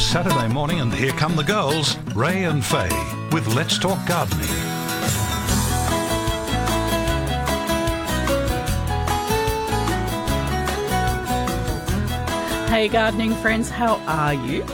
Saturday morning, and here come the girls, Ray and Faye, with Let's Talk Gardening. Hey, gardening friends, how are you?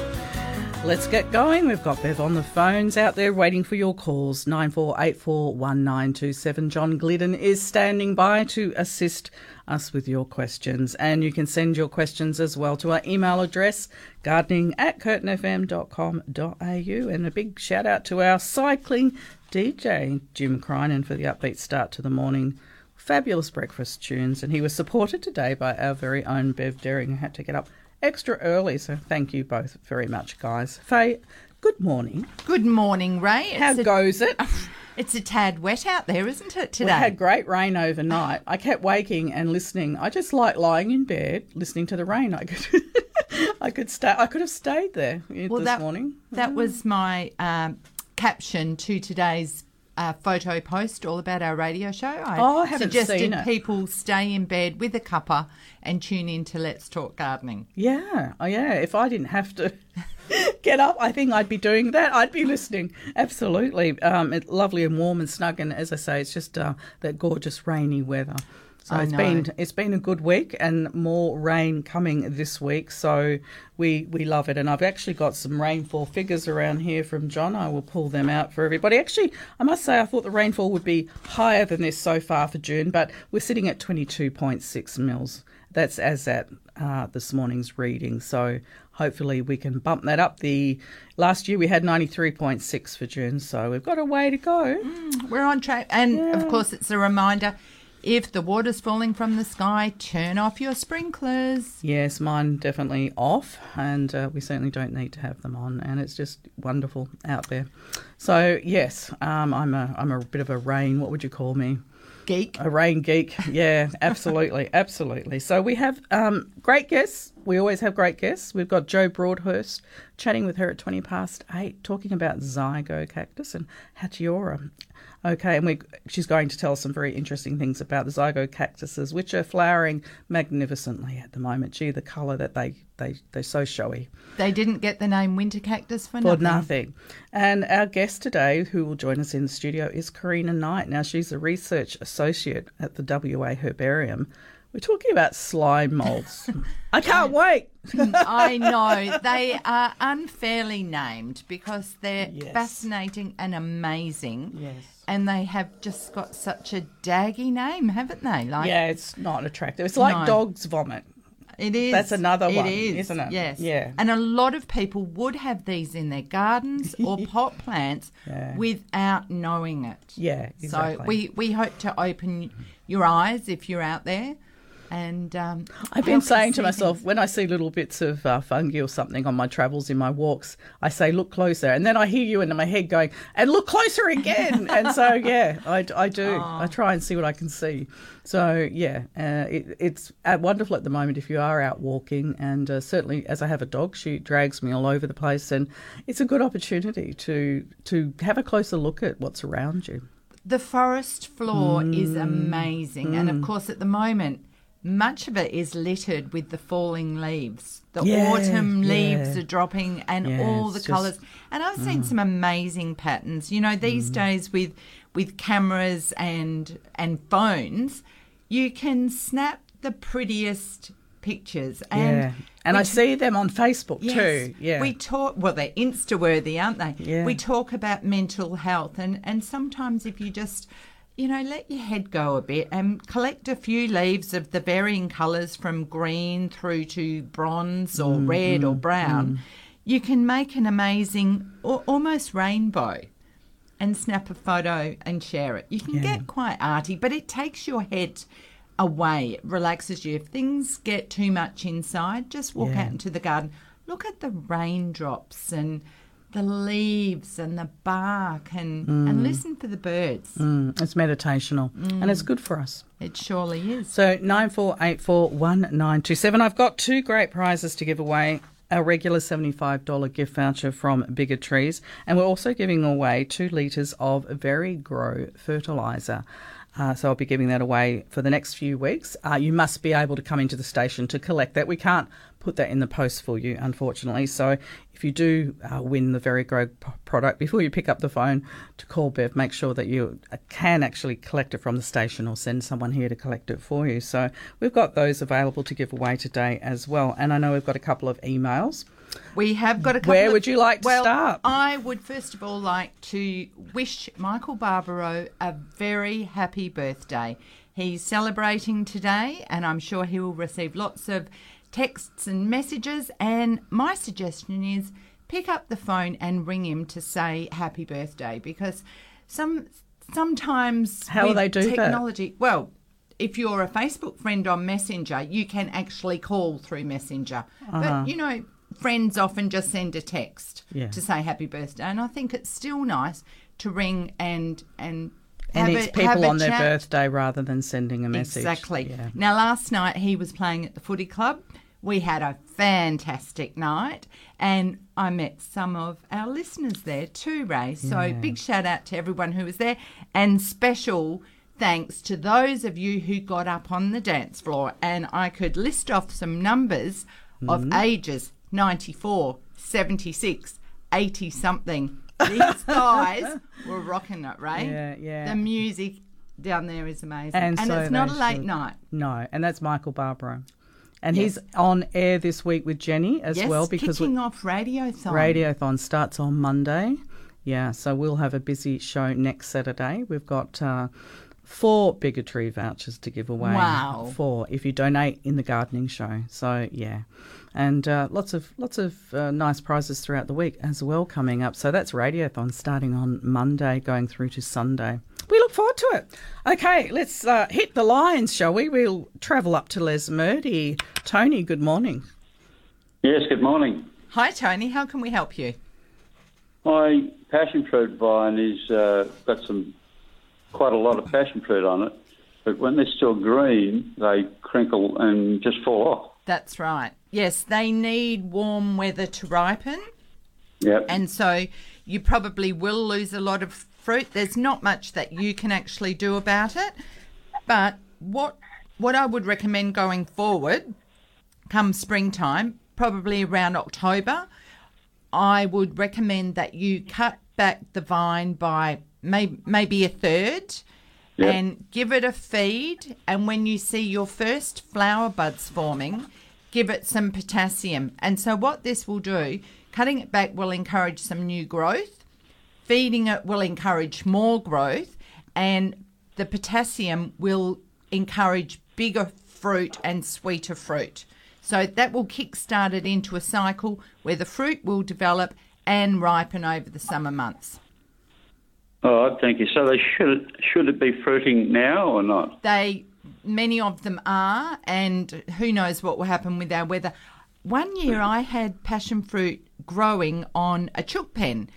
Let's get going. We've got Bev on the phones out there waiting for your calls. 94841927. John Glidden is standing by to assist us with your questions. And you can send your questions as well to our email address, gardening at curtinfm.com.au. And a big shout out to our cycling DJ, Jim Crinan, for the upbeat start to the morning. Fabulous breakfast tunes. And he was supported today by our very own Bev Dering, who had to get up extra early. So thank you both very much, guys. Faye, good morning. Good morning, Ray. How It's a, goes it? it's a tad wet out there, isn't it, today? We had great rain overnight. I kept waking and listening. I just like lying in bed listening to the rain. I could, I could stay. I could have stayed there uh, well, this that, morning. That was my um, caption to today's uh, photo post all about our radio show. I Oh, I suggested people stay in bed with a cuppa and tune in to Let's Talk Gardening. Yeah, oh yeah. If I didn't have to get up, I think I'd be doing that. I'd be listening. Absolutely. Um, it's lovely and warm and snug, and as I say, it's just uh, that gorgeous rainy weather. So I it's know. been it's been a good week and more rain coming this week. So we we love it. And I've actually got some rainfall figures around here from John. I will pull them out for everybody. Actually, I must say I thought the rainfall would be higher than this so far for June, but we're sitting at twenty two point six mils. That's as at uh, this morning's reading. So hopefully we can bump that up. The last year we had ninety three point six for June, so we've got a way to go. We're on track. And of course, it's a reminder if the water's falling from the sky, turn off your sprinklers. Yes, mine definitely off, and uh, we certainly don't need to have them on. And it's just wonderful out there. So yes, um, I'm a I'm a bit of a rain. What would you call me? Geek. A rain geek. Yeah, absolutely, absolutely. So we have um, great guests. We always have great guests. We've got Joe Broadhurst chatting with her at twenty past eight, talking about zygo cactus and hatiora. Okay, and we she's going to tell us some very interesting things about the zygo cactuses, which are flowering magnificently at the moment. Gee, the colour that they they they're so showy They didn't get the name winter cactus for, for nothing. nothing. And our guest today, who will join us in the studio, is Karina Knight. Now, she's a research associate at the WA Herbarium. We're talking about slime molds. I can't wait. I know they are unfairly named because they're Yes. fascinating and amazing. Yes. And they have just got such a daggy name, haven't they? Like Yeah, it's not attractive. It's like No. dog's vomit. it is. That's another It one, is, isn't it? Yes. Yeah. And a lot of people would have these in their gardens or pot plants Yeah. without knowing it. Yeah, exactly. So we, we hope to open your eyes if you're out there. And um, I've been saying to myself, things. when I see little bits of uh, fungi or something on my travels in my walks, I say, look closer. And then I hear you in my head going, and look closer again. and so, yeah, I, I do. I try and see what I can see. So, yeah, uh, it, it's uh, wonderful at the moment if you are out walking. And uh, certainly, as I have a dog, she drags me all over the place. And it's a good opportunity to, to have a closer look at what's around you. The forest floor is Mm. amazing. And of course, at the moment, much of it is littered with the falling leaves. The Yeah, autumn leaves yeah. are dropping and Yeah, all the Mm. colours. And I've seen some amazing patterns. You know, these days with with cameras and and phones, you can snap the prettiest pictures. And yeah. And I see them on Facebook Yes. too. Yeah. We talk well, they're insta worthy, aren't they? Yeah. We talk about mental health and, and sometimes if you just you know, let your head go a bit and collect a few leaves of the varying colours from green through to bronze or Mm, red or brown. You can make an amazing, al- almost rainbow, and snap a photo and share it. You can Yeah. get quite arty, but it takes your head away. It relaxes you. If things get too much inside, just walk Yeah. out into the garden. look at the raindrops and the leaves and the bark and, and listen for the birds. Mm, it's meditational and it's good for us. It surely is. So nine four eight four one nine two seven. I've got two great prizes to give away. A regular $75 gift voucher from Bigger Trees, and we're also giving away two litres of Very Grow fertiliser. Uh, so I'll be giving that away for the next few weeks. Uh, you must be able to come into the station to collect that. We can't put that in the post for you, unfortunately. So if you do uh, win the p- product, before you pick up the phone to call Bev, make sure that you uh, can actually collect it from the station or send someone here to collect it for you. So we've got those available to give away today as well. And I know we've got a couple of emails. We have got a couple Where of- would you like to well, start? I would first of all like to wish Michael Barbaro a very happy birthday. He's celebrating today, and I'm sure he will receive lots of texts and messages. And my suggestion is pick up the phone and ring him to say happy birthday because some sometimes How will they do that? technology, well, if you're a Facebook friend on Messenger, you can actually call through Messenger. Uh-huh. But you know, friends often just send a text Yeah. to say happy birthday, and I think it's still nice to ring and and And have it's a, people on their chat. birthday rather than sending a message. Exactly. Yeah. Now, last night he was playing at the footy club. We had a fantastic night, and I met some of our listeners there too, Ray. So, big shout out to everyone who was there, and special thanks to those of you who got up on the dance floor. And I could list off some numbers of mm-hmm. ages 94, 76, 80 something. These guys were rocking it, right? Yeah, yeah. The music down there is amazing. And And, so it's not a late should. night. No, and that's Michael Barbaro. And Yes. he's on air this week with Jenny as Yes, well because we- kicking off Radiothon. Radiothon starts on Monday. Yeah, so we'll have a busy show next Saturday. We've got uh, four Bigger Trees vouchers to give away. Wow. Four if you donate in the gardening show. So yeah, and uh, lots of lots of uh, nice prizes throughout the week as well coming up. So that's Radiothon starting on Monday, going through to Sunday. We look forward to it. Okay, let's uh, hit the lines, shall we? We'll travel up to Lesmurdie. Tony, good morning. Yes, good morning. Hi, Tony. How can we help you? My passion fruit vine is uh, got some quite a lot of passion fruit on it, but when they're still green, they crinkle and just fall off. That's right. Yes, they need warm weather to ripen, Yep. and so you probably will lose a lot of fruit. There's not much that you can actually do about it, but what what I would recommend going forward, come springtime, probably around October, I would recommend that you cut back the vine by may, maybe a third Yep. and give it a feed. And when you see your first flower buds forming, give it some potassium. And so, what this will do, cutting it back will encourage some new growth, feeding it will encourage more growth, and the potassium will encourage bigger fruit and sweeter fruit. So that will kickstart it into a cycle where the fruit will develop and ripen over the summer months. Oh, thank you. So they should should it be fruiting now or not? They many of them are, and who knows what will happen with our weather. One year I had passion fruit growing on a chook pen,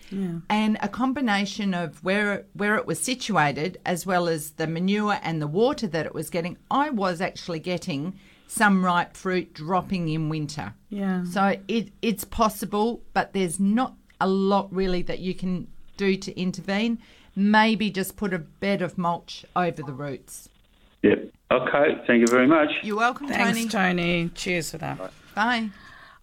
and a combination of where where it was situated, as well as the manure and the water that it was getting, I was actually getting some ripe fruit dropping in winter. Yeah. So it it's possible, but there's not a lot really that you can do to intervene. Maybe just put a bed of mulch over the roots. Yep. Okay. Thank you very much. You're welcome, Thanks, Tony. Tony. Cheers for that. Bye.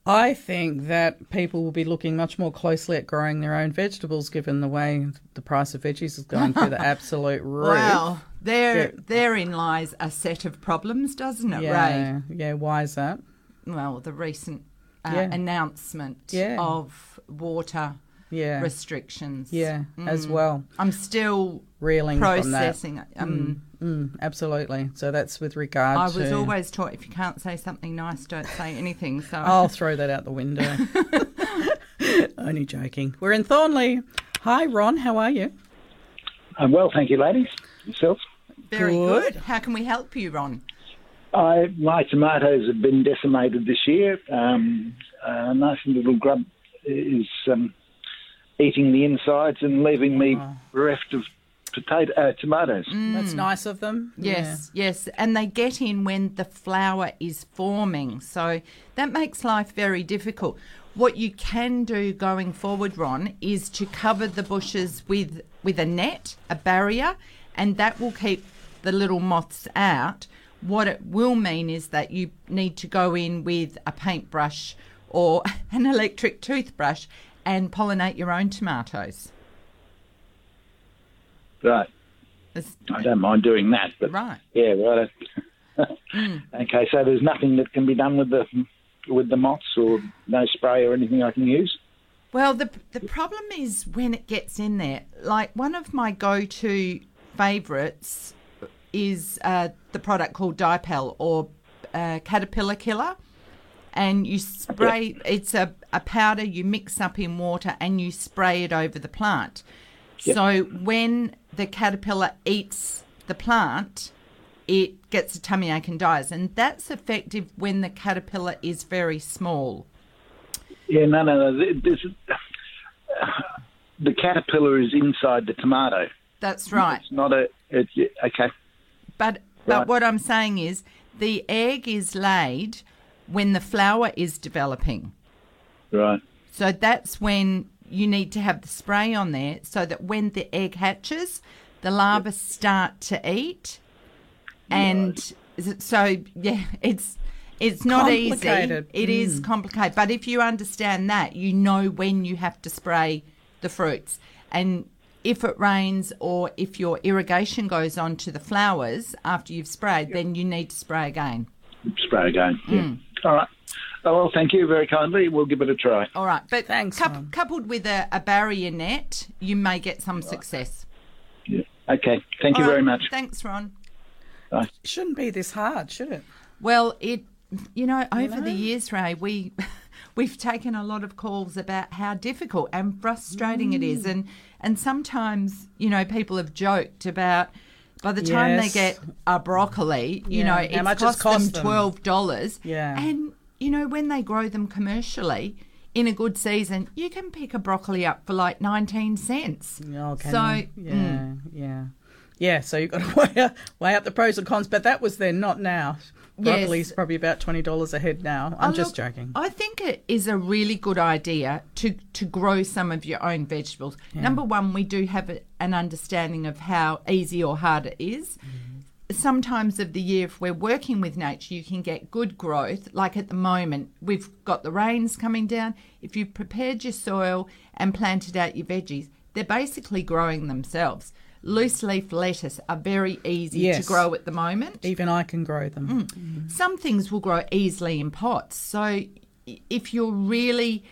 I think that people will be looking much more closely at growing their own vegetables, given the way the price of veggies is going through the absolute roof. Well, there, Yeah. therein lies a set of problems, doesn't it, Ray? Yeah, yeah. Why is that? Well, the recent uh, Yeah. announcement Yeah. of water Yeah, restrictions. yeah. As Mm. well, I'm still reeling from that. processing it. Um, Mm, absolutely. So that's with regard I to. was always taught if you can't say something nice, don't say anything. So I'll throw that out the window. Only joking. We're in Thornlie. Hi, Ron. How are you? I'm well, thank you, ladies. Yourself? very good. good. How can we help you, Ron? I, my tomatoes have been decimated this year. Um, a nice little grub is um, eating the insides and leaving me bereft of potato uh, tomatoes. That's nice of them. Yes, yes. And they get in when the flower is forming. So that makes life very difficult. What you can do going forward, Ron, is to cover the bushes with, with a net, a barrier, and that will keep the little moths out. What it will mean is that you need to go in with a paintbrush or an electric toothbrush and pollinate your own tomatoes. Right. It's- I don't mind doing that, but Right. yeah, right. Okay, so there's nothing that can be done with the with the moths, or no spray or anything I can use. Well, the the problem is when it gets in there. Like one of my go-to favourites is uh, the product called Dipel or uh, Caterpillar Killer, and you spray. It's a, a powder you mix up in water and you spray it over the plant. So when the caterpillar eats the plant, it gets a tummy ache and dies, and that's effective when the caterpillar is very small. Yeah, no, no, no. This, the caterpillar is inside the tomato. That's right. It's not a. It's okay. But but Right. what I'm saying is the egg is laid when the flower is developing. Right. So that's when you need to have the spray on there so that when the egg hatches, the larvae start to eat. And so yeah, it's it's not easy. Complicated. It is complicated. But if you understand that, you know when you have to spray the fruits. And if it rains or if your irrigation goes on to the flowers after you've sprayed, then you need to spray again. Spray again. Mm. Yeah. All right. Oh, well, thank you very kindly. We'll give it a try. All right, but Thanks, coup- Mum. coupled with a, a barrier net, you may get some success. Yeah. Okay. Thank you All very much. Thanks, Ron. It shouldn't be this hard, should it? Well, it, you know, over the years, Ray, we we've taken a lot of calls about how difficult and frustrating it Mm. is, and and sometimes, you know, people have joked about. By the time Yes. they get a broccoli, you Yeah, know, it's much cost, cost them twelve dollars. Yeah. and you know when they grow them commercially in a good season, you can pick a broccoli up for like nineteen cents. Oh, so you? Mm. yeah, yeah, yeah. So you've got to weigh up, weigh up the pros and cons, but that was then, not now. Yes. Broccoli's probably about twenty dollars a head now. I'm Oh, just look, joking. I think it is a really good idea to to grow some of your own vegetables. Number one, we do have a, an understanding of how easy or hard it is. Mm-hmm. Sometimes of the year, if we're working with nature, you can get good growth. Like at the moment, we've got the rains coming down. If you've prepared your soil and planted out your veggies, they're basically growing themselves. Loose leaf lettuce are very easy Yes. to grow at the moment Even I can grow them. Mm. some things will grow easily in pots. So if you're really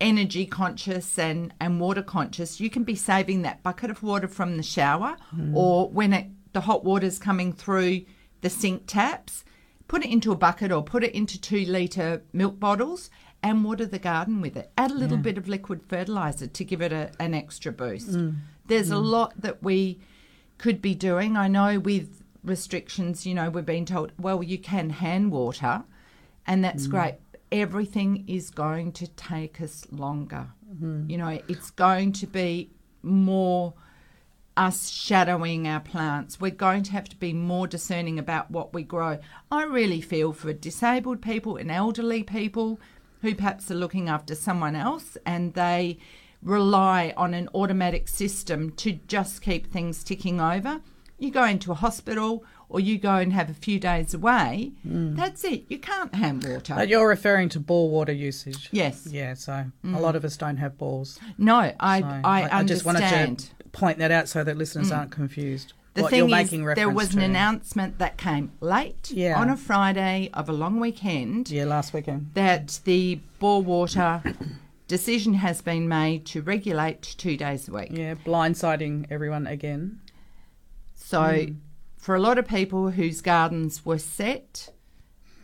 energy conscious and, and water conscious, you can be saving that bucket of water from the shower or when it, the hot water's coming through the sink taps, put it into a bucket or put it into two litre milk bottles and water the garden with it. Add a little bit of liquid fertilizer to give it a, an extra boost. There's a mm. lot that we could be doing. I know with restrictions, you know, we're being told, well, you can hand water, and that's mm. great. Everything is going to take us longer. Mm-hmm. You know, it's going to be more us shadowing our plants. We're going to have to be more discerning about what we grow. I really feel for disabled people and elderly people who perhaps are looking after someone else and they rely on an automatic system to just keep things ticking over. You go into a hospital or you go and have a few days away, hmm. that's it. You can't hand water. But you're referring to bore water usage. Yes. Yeah, so a hmm. lot of us don't have balls. No, I, So I, understand. just wanted to point that out so that listeners hmm. aren't confused. The what thing you're is, making reference there was an to. announcement that came late Yeah. on a Friday of a long weekend Yeah, last weekend. that the bore water decision has been made to regulate to two days a week. Yeah, blindsiding everyone again. So, Hmm. for a lot of people whose gardens were set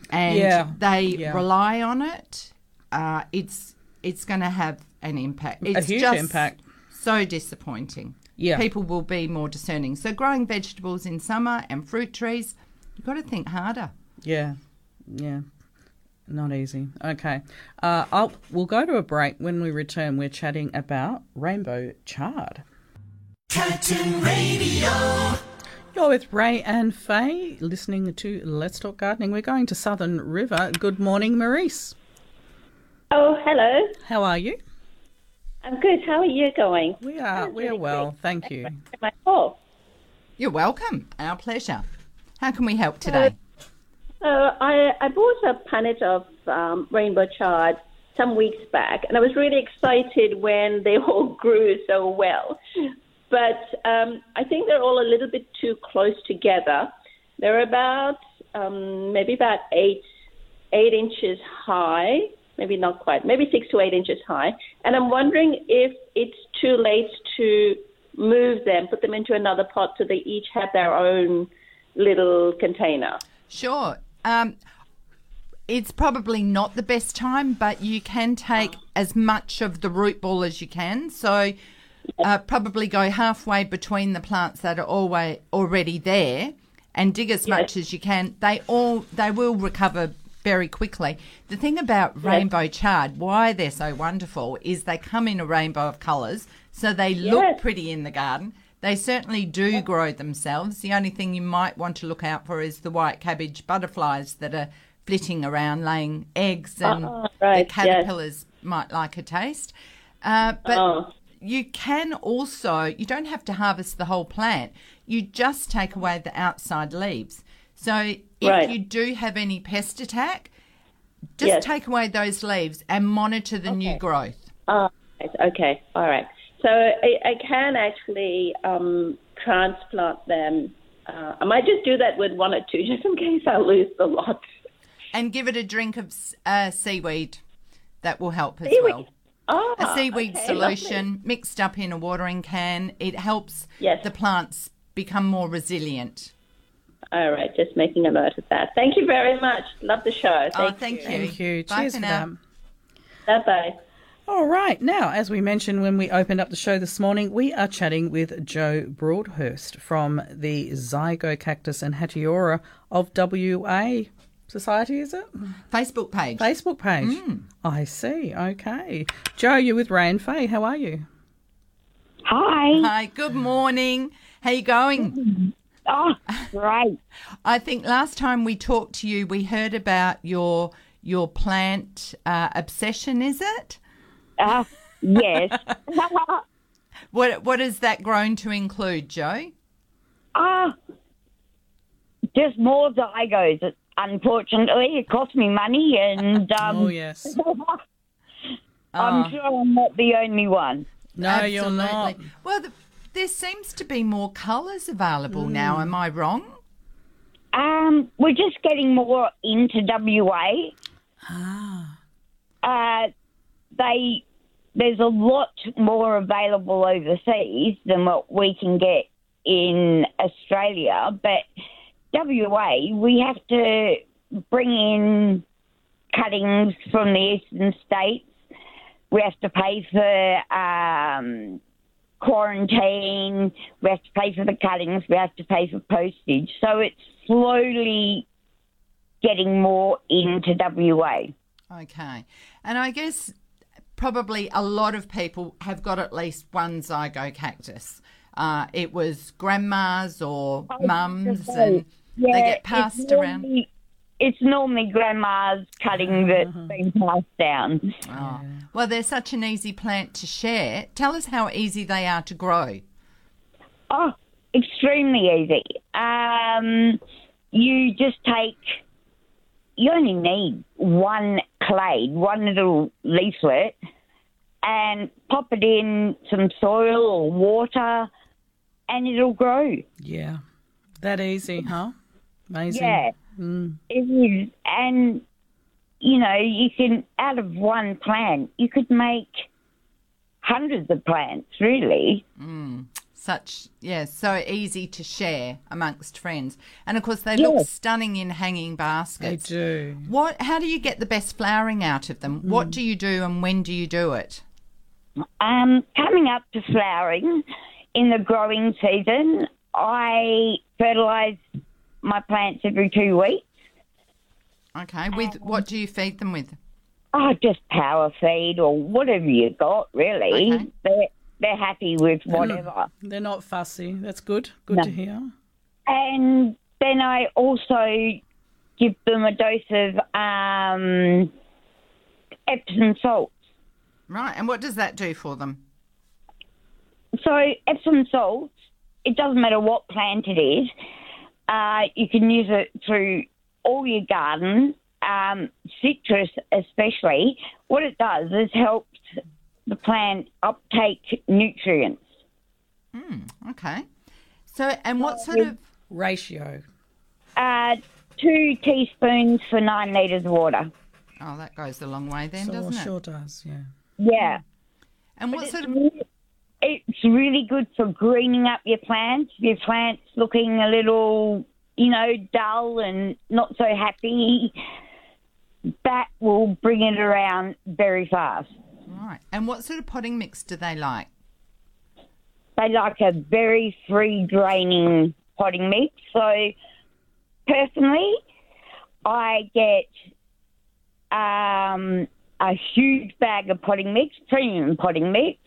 and Yeah, they yeah. rely on it, uh, it's it's going to have an impact. It's huge just impact. So disappointing. Yeah. people will be more discerning. So, growing vegetables in summer and fruit trees, you've got to think harder. Yeah, yeah. Not easy. Okay. Uh, I'll, we'll go to a break. When we return, we're chatting about rainbow chard. Curtin Radio. You're with Ray and Faye, listening to Let's Talk Gardening. We're going to Southern River. Good morning, Maurice. Oh, hello. How are you? I'm good. How are you going? We are. We are well. Thank you. My call. You're welcome. Our pleasure. How can we help today? I, I bought a punnet of um, rainbow chard some weeks back, and I was really excited when they all grew so well. But um, I think they're all a little bit too close together. They're about um, maybe about eight eight inches high, maybe not quite, maybe six to eight inches high. And I'm wondering if it's too late to move them, put them into another pot so they each have their own little container. Sure. Um, it's probably not the best time, but you can take as much of the root ball as you can. So uh, probably go halfway between the plants that are always already there and dig as much as you can. They all they will recover very quickly. The thing about rainbow chard, why they're so wonderful, is they come in a rainbow of colours, so they look pretty in the garden. They certainly do grow themselves. The only thing you might want to look out for is the white cabbage butterflies that are flitting around laying eggs, and Ah, right, the yes. caterpillars might like a taste. Uh, but Oh. you can also, you don't have to harvest the whole plant. You just take away the outside leaves. So if Right. you do have any pest attack, just Yes. take away those leaves and monitor the new growth. Oh, okay, all right. So I, I can actually um, transplant them. Uh, I might just do that with one or two, just in case I lose the lot. And give it a drink of uh, seaweed. That will help as Seaweed. well. Oh, A seaweed okay, solution lovely. mixed up in a watering can. It helps Yes. the plants become more resilient. All right, just making a note of that. Thank you very much. Love the show. oh, Thank, thank you. Thank you. Bye Cheers for for now. Bye bye. All right. Now, as we mentioned when we opened up the show this morning, we are chatting with Joe Broadhurst from the Zygo Cactus and Hatiora of WA Society, is it? Facebook page. Facebook page. I see. Okay. Joe, you're with Ray and Faye. How are you? Hi. Hi, good morning. How you going? Oh, great. I think last time we talked to you, we heard about your your plant uh, obsession. Is it? Uh, yes. What what has that grown to include, Joe? Ah, just more zygos. Unfortunately, it cost me money, and um, Oh, yes. I'm sure I'm not the only one. No, you're not. Well, the, there seems to be more colours available now. Am I wrong? Um, we're just getting more into WA. Ah. Uh, they there's a lot more available overseas than what we can get in Australia, but WA we have to bring in cuttings from the eastern states. We have to pay for um, quarantine. We have to pay for the cuttings. We have to pay for postage. So it's slowly getting more into WA. Okay. And I guess probably a lot of people have got at least one zygo cactus. Uh, it was grandma's or mum's, and they get passed it's around. normally- It's normally grandma's cutting that's been passed down. Oh. Well, they're such an easy plant to share. Tell us how easy they are to grow. Oh, extremely easy. Um, you just take, you only need one clade, one little leaflet, and pop it in some soil or water, and it'll grow. Yeah. That easy, huh? Amazing. Yeah, mm. it is. And, you know, you can, out of one plant, you could make hundreds of plants, really. Mm. Such, yeah, so easy to share amongst friends. And of course, they look stunning in hanging baskets They do. What? How do you get the best flowering out of them? What do you do, and when do you do it? Um, coming up to flowering in the growing season, I fertilise my plants every two weeks. Okay. With what do you feed them with? Oh, just power feed or whatever you got, really. Okay. They're, they're happy with whatever. They're not fussy. That's good. Good No. to hear. And then I also give them a dose of um, Epsom salts. Right. And what does that do for them? So Epsom salts, it doesn't matter what plant it is. Uh, you can use it through all your garden, um, citrus especially. What it does is helps the plant uptake nutrients. Okay. So, and what sort of Ratio. Uh, two teaspoons for nine litres of water. oh, that goes a long way then, So doesn't it? sure does. Yeah. Yeah. And what sort of It's really good for greening up your plants. Your plants looking a little, you know, dull and not so happy, that will bring it around very fast. Right? And what sort of potting mix do they like? They like a very free draining potting mix. So, personally, I get um, a huge bag of potting mix, premium potting mix.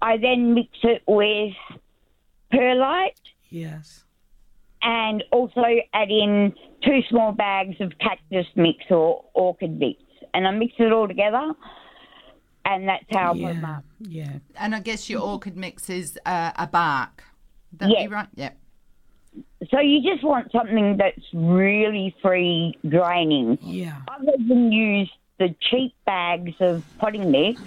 I then mix it with perlite Yes. and also add in two small bags of cactus mix or orchid mix. And I mix it all together, and that's how I put them Yeah. up. Yeah. And I guess your orchid mix is uh, a bark. That Yeah. be right? Yep. So you just want something that's really free draining. Yeah. Other than use the cheap bags of potting mix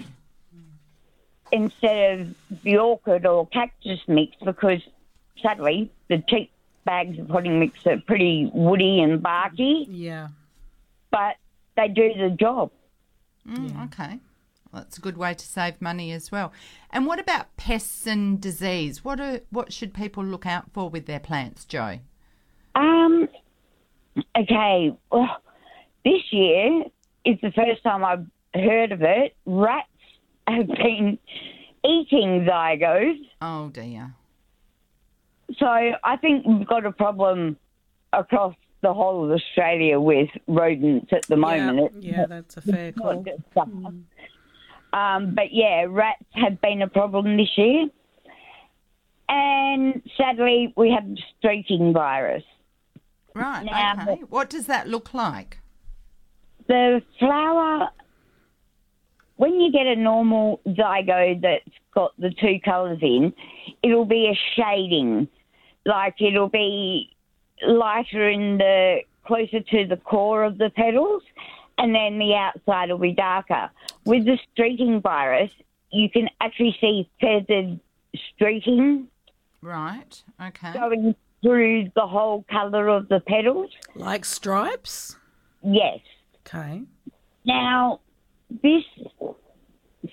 instead of the orchid or cactus mix because sadly the cheap bags of potting mix are pretty woody and barky, Yeah. but they do the job. Mm, Okay. Well, that's a good way to save money as well. And what about pests and disease? What are what should people look out for with their plants, Joe? Um. Okay. Well, this year is the first time I've heard of it. Rats have been eating zygos, Oh dear. so I think we've got a problem across the whole of Australia with rodents at the moment. Yeah, yeah, that's a fair not call. Um, but yeah, rats have been a problem this year. And sadly, we have streaking virus. Right. Now- okay. What does that look like? the flower when you get a normal zygote that's got the two colours in, it'll be a shading. Like it'll be lighter in the closer to the core of the petals and then the outside will be darker. With the streaking virus, you can actually see feathered streaking Right. Okay. going through the whole colour of the petals. Like stripes? Yes. Okay. Now, this,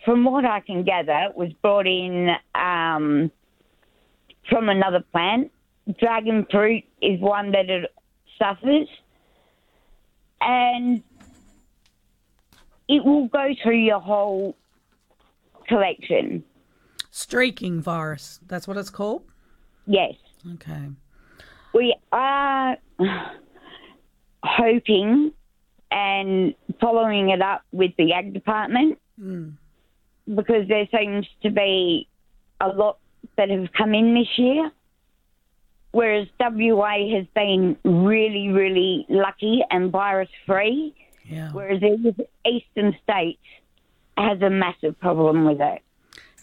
from what I can gather, was brought in um, from another plant. Dragon fruit is one that it suffers, and it will go through your whole collection. Streaking virus. That's what it's called? Yes, Okay. we are hoping and following it up with the ag department hmm. because there seems to be a lot that have come in this year, whereas WA has been really, really lucky and virus free, Yeah. whereas eastern states has a massive problem with it.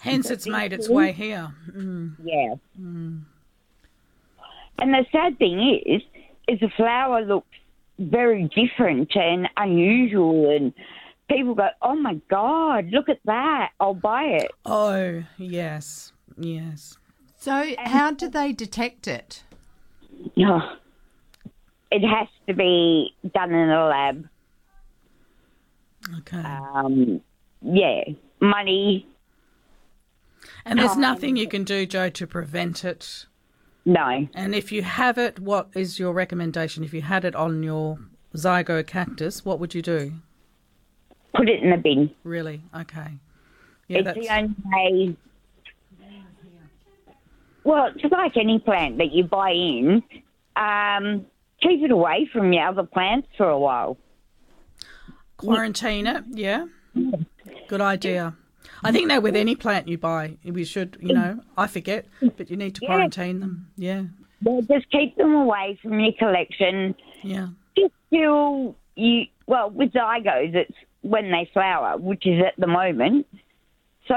Hence it's made its way here. Mm. Yeah. And the sad thing is, is the flower looks very different and unusual, and people go, "Oh my God, look at that! I'll buy it." Oh, yes. Yes. So, how do they detect it? Oh, it has to be done in a lab. Okay. Um, yeah, money, and there's nothing you can do, Joe, to prevent it. no. And if you have it, what is your recommendation? If you had it on your zygo cactus, what would you do? Put it in the bin. Really? Okay. Yeah, it's that's the only way. Well, it's like any plant that you buy in. Um, keep it away from your other plants for a while. Quarantine it, yeah. Good idea. I think that with any plant you buy, we should, you know, I forget, but you need to Yeah. quarantine them. Yeah, Well, just keep them away from your collection. yeah. Just till you, well, with zygos, it's when they flower, which is at the moment. So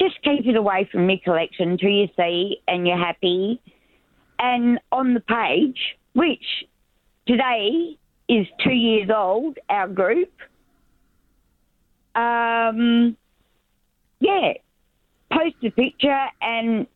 just keep it away from your collection till you see and you're happy. And on the page, which today is two years old, our group. Um, yeah, post a picture, and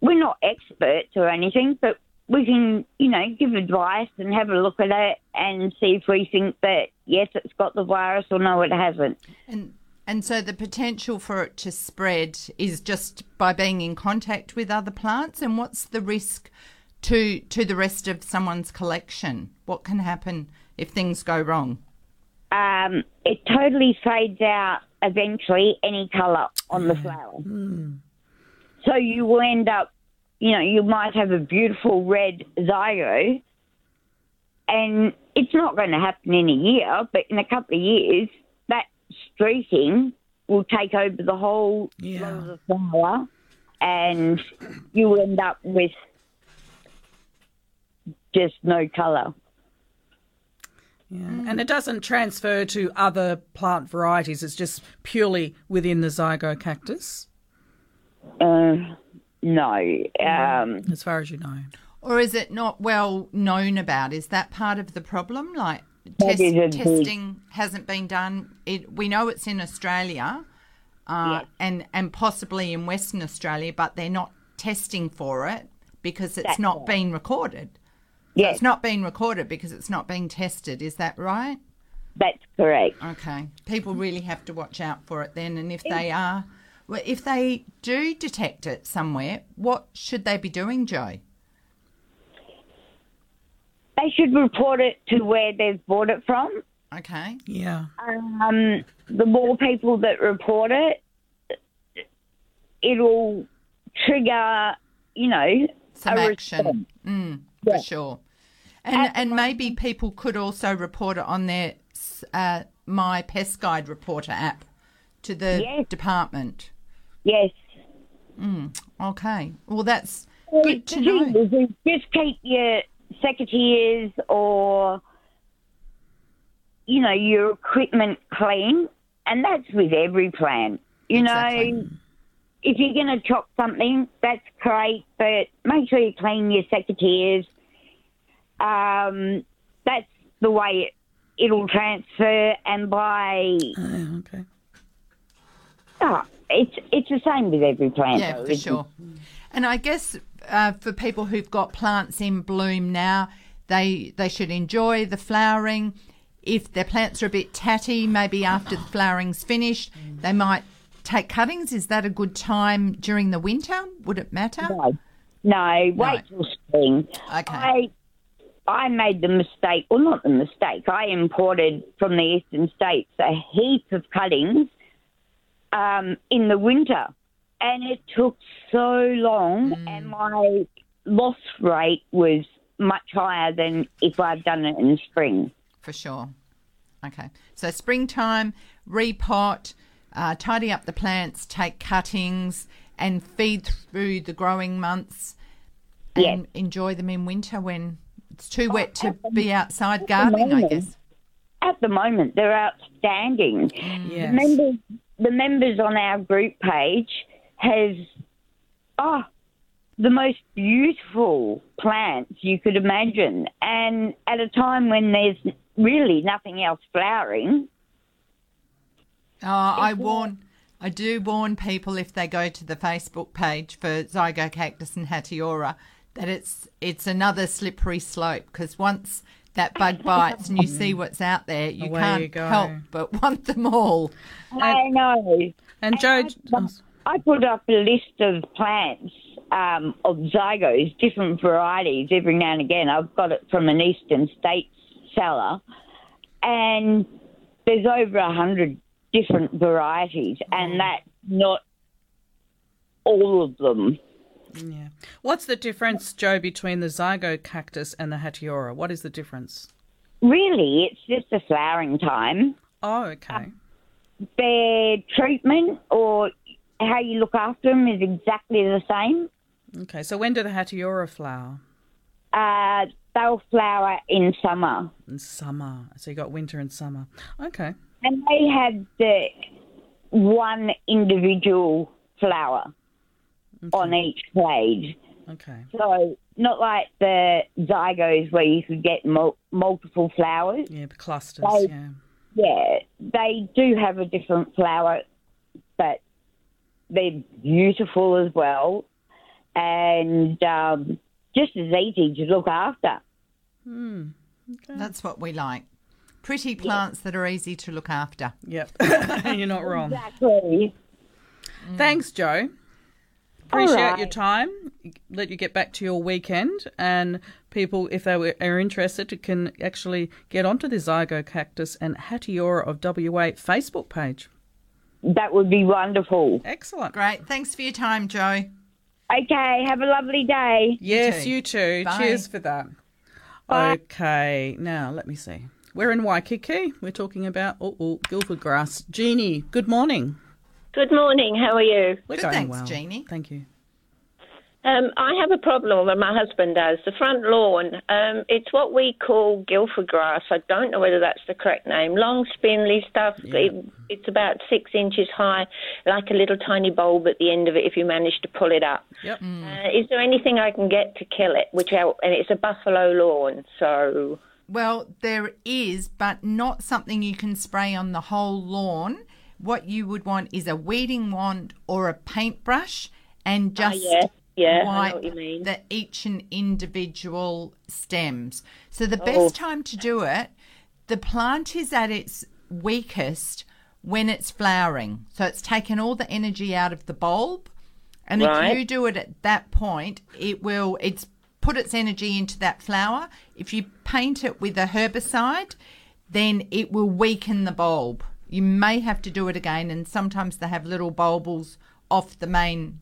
we're not experts or anything, but we can, you know, give advice and have a look at it and see if we think that yes, it's got the virus or no, it hasn't. And and so the potential for it to spread is just by being in contact with other plants. And what's the risk to to the rest of someone's collection? What can happen if things go wrong? Um, it totally fades out eventually any colour on the flower. So you will end up, you know, you might have a beautiful red zygo, and it's not going to happen in a year, but in a couple of years, that streaking will take over the whole Yeah. of the flower, and you end up with just no colour. Yeah. And it doesn't transfer to other plant varieties. It's just purely within the zygocactus, Uh, no. Um, as far as you know. Or is it not well known about? Is that part of the problem? Like test, is a big- testing hasn't been done. It, we know it's in Australia uh, Yes. and, and possibly in Western Australia, but they're not testing for it because it's That's not right. been recorded. Yes, It's not being recorded because it's not being tested. Is that right? that's correct. Okay. People really have to watch out for it then. And if they are, well, if they do detect it somewhere, what should they be doing, Joe? They should report it to where they've bought it from. Okay. Yeah. Um, the more people that report it, it'll trigger, you know, Some a action. response. Mm, Yeah. For sure. And and maybe people could also report it on their uh, My Pest Guide Reporter app to the Yes. department. Yes. Okay. Well, that's Well, good to know. just keep your secateurs or, you know, your equipment clean, and that's with every plant. You Exactly. know, if you're going to chop something, that's great, but make sure you clean your secateurs. Um, that's the way it, it'll transfer, and by Oh, okay. oh, it's it's the same with every plant. Yeah, though, for isn't it? sure. And I guess uh, for people who've got plants in bloom now, they they should enjoy the flowering. If their plants are a bit tatty, maybe after the flowering's finished, they might take cuttings. Is that a good time during the winter? Would it matter? No, no, wait No. till spring. Okay. I I made the mistake, well, not the mistake. I imported from the eastern states a heap of cuttings um, in the winter, and it took so long, Mm. and my loss rate was much higher than if I'd done it in spring. For sure. Okay. So springtime, repot, uh, tidy up the plants, take cuttings, and feed through the growing months, and Yes. enjoy them in winter when it's too wet oh, to be outside gardening. I guess. At the moment, they're outstanding. Mm, yes. The members, the members on our group page has oh the most beautiful plants you could imagine, and at a time when there's really nothing else flowering. Oh, I warn, I do warn people if they go to the Facebook page for Zygocactus and Hatiora that it's it's another slippery slope because once that bug bites and you see what's out there, you Away can't you help but want them all. I know. And Joe, I put up a list of plants um, of zygos, different varieties, every now and again. I've got it from an eastern states seller, and there's over a hundred different varieties, and that's not all of them. Yeah. What's the difference, Joe, between the zygo cactus and the hatiora? What is the difference? Really, it's just the flowering time. Oh, okay. Their treatment or how you look after them is exactly the same. Okay. So when do the hatiora flower? Uh, they'll flower in summer. In summer. So you got winter and summer. Okay. And they have the one individual flower on each blade. Okay. So not like the zygos where you could get mul- multiple flowers. Yeah, but clusters. They- Yeah. Yeah, they do have a different flower, but they're beautiful as well, and um, just as easy to look after. That's what we like. Pretty plants that are easy to look after. Yep. You're not wrong. Exactly. Thanks, Joe. Appreciate right. your time. Let you get back to your weekend, and people, if they were, are interested, can actually get onto the Zygo Cactus and Hatiora of WA Facebook page. That would be wonderful. Excellent. Great. Thanks for your time, Joe. Okay, have a lovely day. Yes, too. you too. Cheers for that. Bye. Okay, now let me see. We're in Waikiki. We're talking about oh, oh, Guildford grass. Jeannie, good morning. Good morning. How are you? We're Good, going thanks, well. Jeannie. Thank you. Um, I have a problem with my husband does. The front lawn, um, it's what we call Guildford grass. I don't know whether that's the correct name. Long, spindly stuff. It, it's about six inches high, like a little tiny bulb at the end of it if you manage to pull it up. Yep. Uh, is there anything I can get to kill it? Which I, and it's a buffalo lawn, so Well, there is, but not something you can spray on the whole lawn. What you would want is a weeding wand or a paintbrush and ah, just yeah, yeah, I wipe know what you mean. the each and individual stems. So the Oh. best time to do it, the plant is at its weakest when it's flowering. So it's taken all the energy out of the bulb. And Right. if you do it at that point, it will it's put its energy into that flower. If you paint it with a herbicide, then it will weaken the bulb. You may have to do it again and sometimes they have little bulbils off the main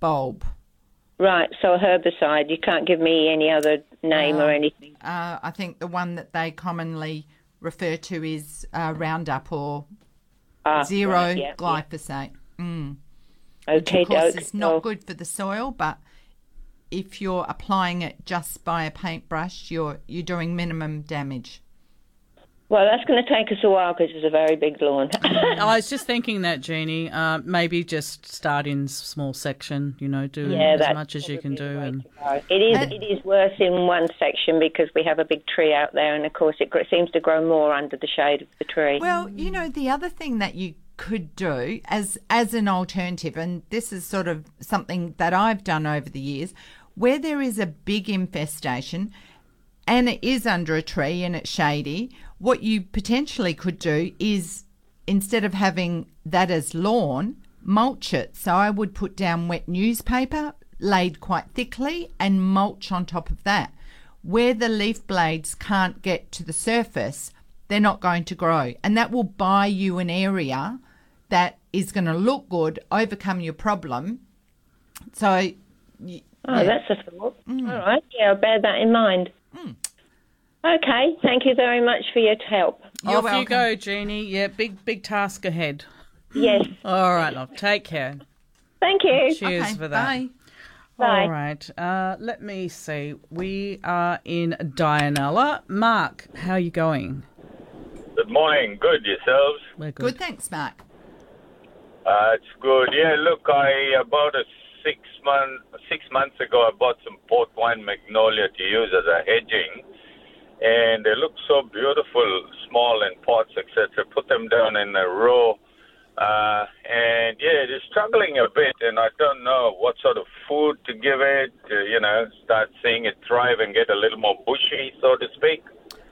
bulb. right. So a herbicide. You can't give me any other name or anything. Uh, I think the one that they commonly refer to is uh, Roundup or Ah, zero right, yeah, yeah. glyphosate. Okay, Which of course, it's not good for the soil, but if you're applying it just by a paintbrush, you're you're doing minimum damage. Well, that's going to take us a while because it's a very big lawn. I was just thinking that, Jeannie. Uh, maybe just start in small section. You know, do yeah, as much as you can do, probably the way and. It is. And- It is worse in one section because we have a big tree out there, and of course, it seems to grow more under the shade of the tree. Well, you know, the other thing that you could do as as an alternative, and this is sort of something that I've done over the years, where there is a big infestation and it is under a tree and it's shady, what you potentially could do is instead of having that as lawn, mulch it. So I would put down wet newspaper laid quite thickly and mulch on top of that. Where the leaf blades can't get to the surface, they're not going to grow. And that will buy you an area that is going to look good, overcome your problem. So, oh, that's a thought. Mm. All right. Yeah, I'll bear that in mind. Okay. Thank you very much for your help. You're off you go, Jeannie. Yeah, big big task ahead. Yes. All right, love. Take care. Thank you. Cheers okay, for that. bye. Bye. All right. Uh, let me see. We are in Dianella. Mark, how are you going? Good morning. Good yourselves. We're Good, thanks, Mark. Uh, it's good. Yeah. Look, I about a six month six months ago, I bought some port wine magnolia to use as a hedging, and they look so beautiful, small in pots, etc. Put them down in a row. Uh, and yeah, they're struggling a bit, and I don't know what sort of food to give it. To, you know, start seeing it thrive and get a little more bushy, so to speak.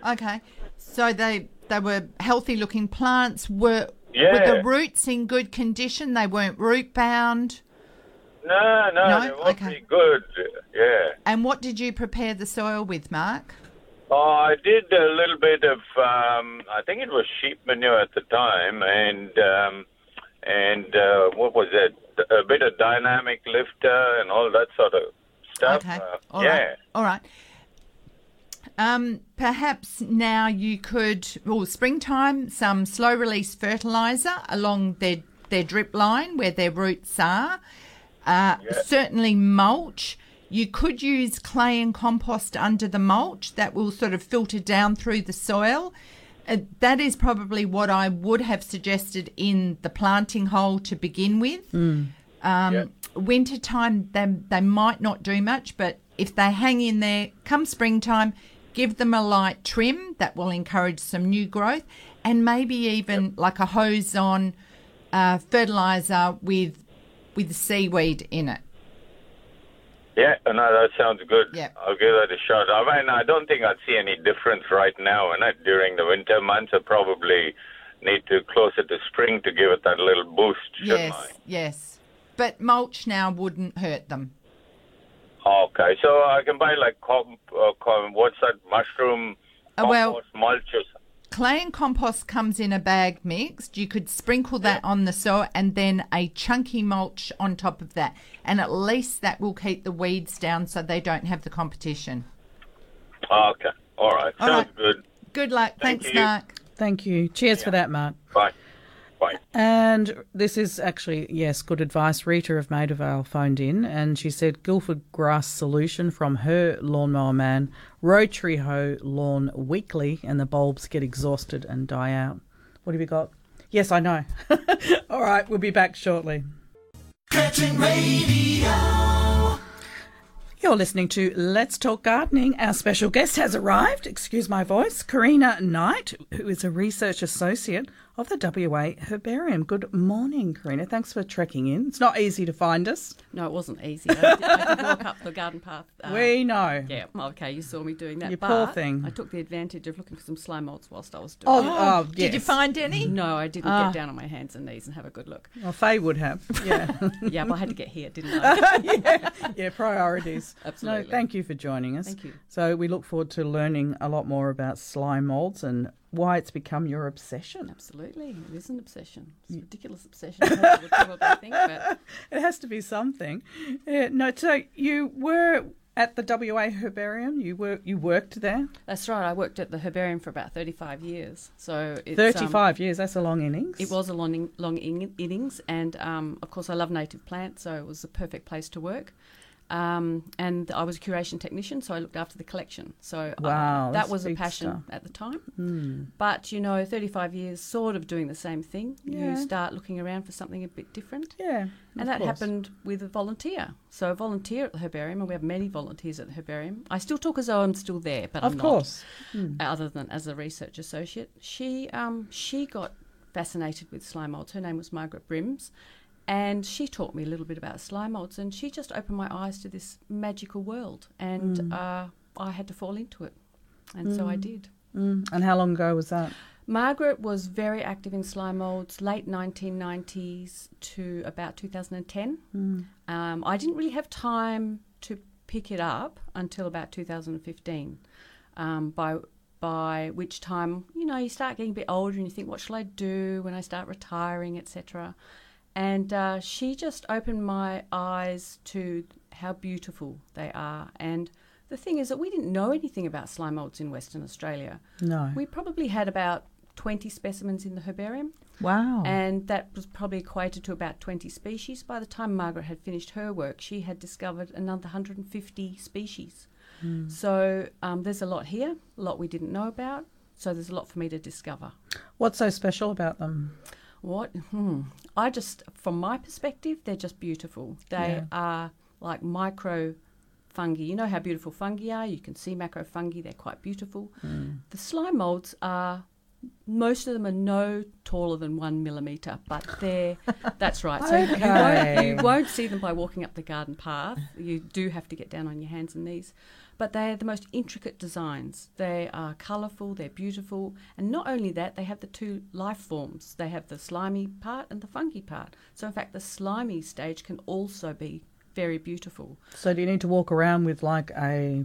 Okay. So they they were healthy looking plants. Were were the roots in good condition? They weren't root bound. No, no, No? they won't Okay. be good. Yeah. And what did you prepare the soil with, Mark? Oh, I did a little bit of, um, I think it was sheep manure at the time, and um, and uh, what was it? A bit of dynamic lifter and all that sort of stuff. Okay. Uh, All yeah. right. All right. Um, perhaps now you could, well, springtime, some slow release fertilizer along their, their drip line where their roots are. Uh, Certainly mulch. You could use clay and compost under the mulch that will sort of filter down through the soil. Uh, that is probably what I would have suggested in the planting hole to begin with. Um, Winter time, they, they might not do much, but if they hang in there, come springtime, give them a light trim that will encourage some new growth, and maybe even like a hose on uh, fertilizer with with seaweed in it. Yeah, no, that sounds good. Yeah. I'll give that a shot. I mean, I don't think I'd see any difference right now in it during the winter months. I probably need to closer to spring to give it that little boost, shouldn't yes, yes. But mulch now wouldn't hurt them. Okay, so I can buy like uh, what's that mushroom Uh, well- mulch or. Clay and compost comes in a bag mixed. You could sprinkle that on the soil and then a chunky mulch on top of that. And at least that will keep the weeds down so they don't have the competition. Ah, okay, all right, All sounds right. good. Good luck. Thank Thanks, you. Mark. Thank you. Cheers for that, Mark. Bye. Bye. And this is actually, yes, good advice. Rita of Maida Vale phoned in and she said Guildford Grass Solution from her lawnmower man, rotary hoe lawn weekly, and the bulbs get exhausted and die out. What have you got? Yes, I know. All right, we'll be back shortly. Curtin Radio. You're listening to Let's Talk Gardening. Our special guest has arrived, excuse my voice, Karina Knight, who is a research associate of the WA Herbarium. Good morning, Karina. Thanks for trekking in. It's not easy to find us. No, it wasn't easy. I did, I did walk up the garden path. uh, we know. Yeah, okay, you saw me doing that. You poor thing. I took the advantage of looking for some slime molds whilst I was doing Oh, it. oh, yes. Did you find any? No, I didn't Ah. get down on my hands and knees and have a good look. Well, Faye would have. Yeah. Yeah, but I had to get here, didn't I? yeah, yeah, priorities. Absolutely. No, thank you for joining us. Thank you. So we look forward to learning a lot more about slime molds and why it's become your obsession. Absolutely. It is an obsession. It's a ridiculous obsession, would probably think, but It has to be something. Yeah, no, so you were at the WA Herbarium. You were you worked there. that's right. I worked at the herbarium for about 35 years. So it's, um, Thirty-five years. That's a long innings. It was a long, long innings, and um, of course, I love native plants, so it was the perfect place to work. Um, and I was a curation technician, so I looked after the collection. So uh, Wow, that was a passion stuff. At the time. But you know, 35 years, sort of doing the same thing. Yeah. You start looking around for something a bit different. Yeah, And that course. happened with a volunteer. So a volunteer at the herbarium, and we have many volunteers at the herbarium. I still talk as though I'm still there, but Of I'm course. not. Other than as a research associate, she um, she got fascinated with slime molds. Her name was Margaret Brims, and she taught me a little bit about slime molds, and she just opened my eyes to this magical world, and uh, I had to fall into it, and so I did. Mm. And how long ago was that? Margaret was very active in slime molds late 1990s to about 2010. Um, I didn't really have time to pick it up until about 2015, um, by by which time you know you start getting a bit older and you think, what shall I do when I start retiring, etc. And uh, she just opened my eyes to how beautiful they are. And the thing is that we didn't know anything about slime molds in Western Australia. No. We probably had about 20 specimens in the herbarium, Wow. and that was probably equated to about 20 species. By the time Margaret had finished her work, she had discovered another 150 species. So um, there's a lot here, a lot we didn't know about. So there's a lot for me to discover. What's so special about them? What? Hmm. I just, from my perspective, they're just beautiful. They Yeah. are like micro fungi. You know how beautiful fungi are. You can see macro fungi. They're quite beautiful. The slime molds are. Most of them are no taller than one millimetre, but they're. that's right. So you, won't, you won't see them by walking up the garden path. You do have to get down on your hands and knees. But they're the most intricate designs. They are colourful, they're beautiful, and not only that, they have the two life forms. They have the slimy part and the funky part. So, in fact, the slimy stage can also be very beautiful. So do you need to walk around with like a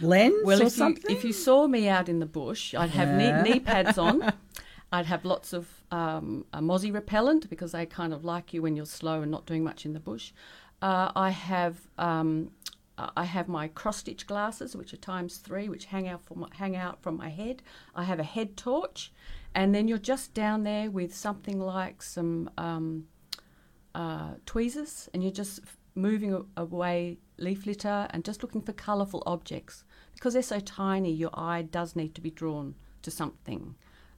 lens Well, or if you, if you saw me out in the bush, I'd have Yeah. knee, knee pads on. I'd have lots of um, a mozzie repellent because they kind of like you when you're slow and not doing much in the bush. Uh, I have um, I have my cross stitch glasses, which are times three, which hang out from my, hang out from my head. I have a head torch, and then you're just down there with something like some um, uh, tweezers, and you're just moving away leaf litter and just looking for colourful objects because they're so tiny. Your eye does need to be drawn to something.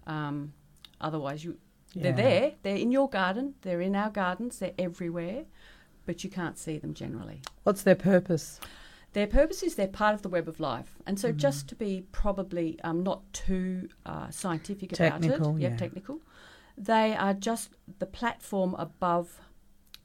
Um, otherwise, you they're there. They're in your garden. They're in our gardens. They're everywhere, but you can't see them generally. What's their purpose? Their purpose is they're part of the web of life, and so just to be probably um, not too uh, scientific Technical, about it, yep, yeah. technical, they are just the platform above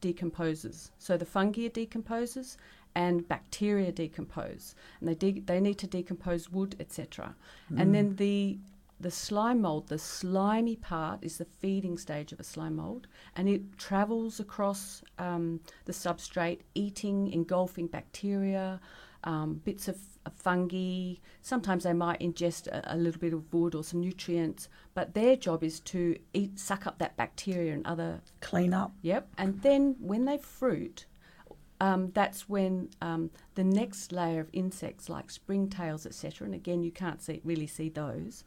decomposers. So the fungi are decomposers, and bacteria decompose, and they de- they need to decompose wood, etc. And then the the slime mold, the slimy part, is the feeding stage of a slime mold, and it travels across um, the substrate, eating, engulfing bacteria, um, bits of, of fungi. Sometimes they might ingest a, a little bit of wood or some nutrients, but their job is to eat, suck up that bacteria and other Clean up. Yep. And then when they fruit, um, that's when um, the next layer of insects like springtails, etc., and again you can't see really see those,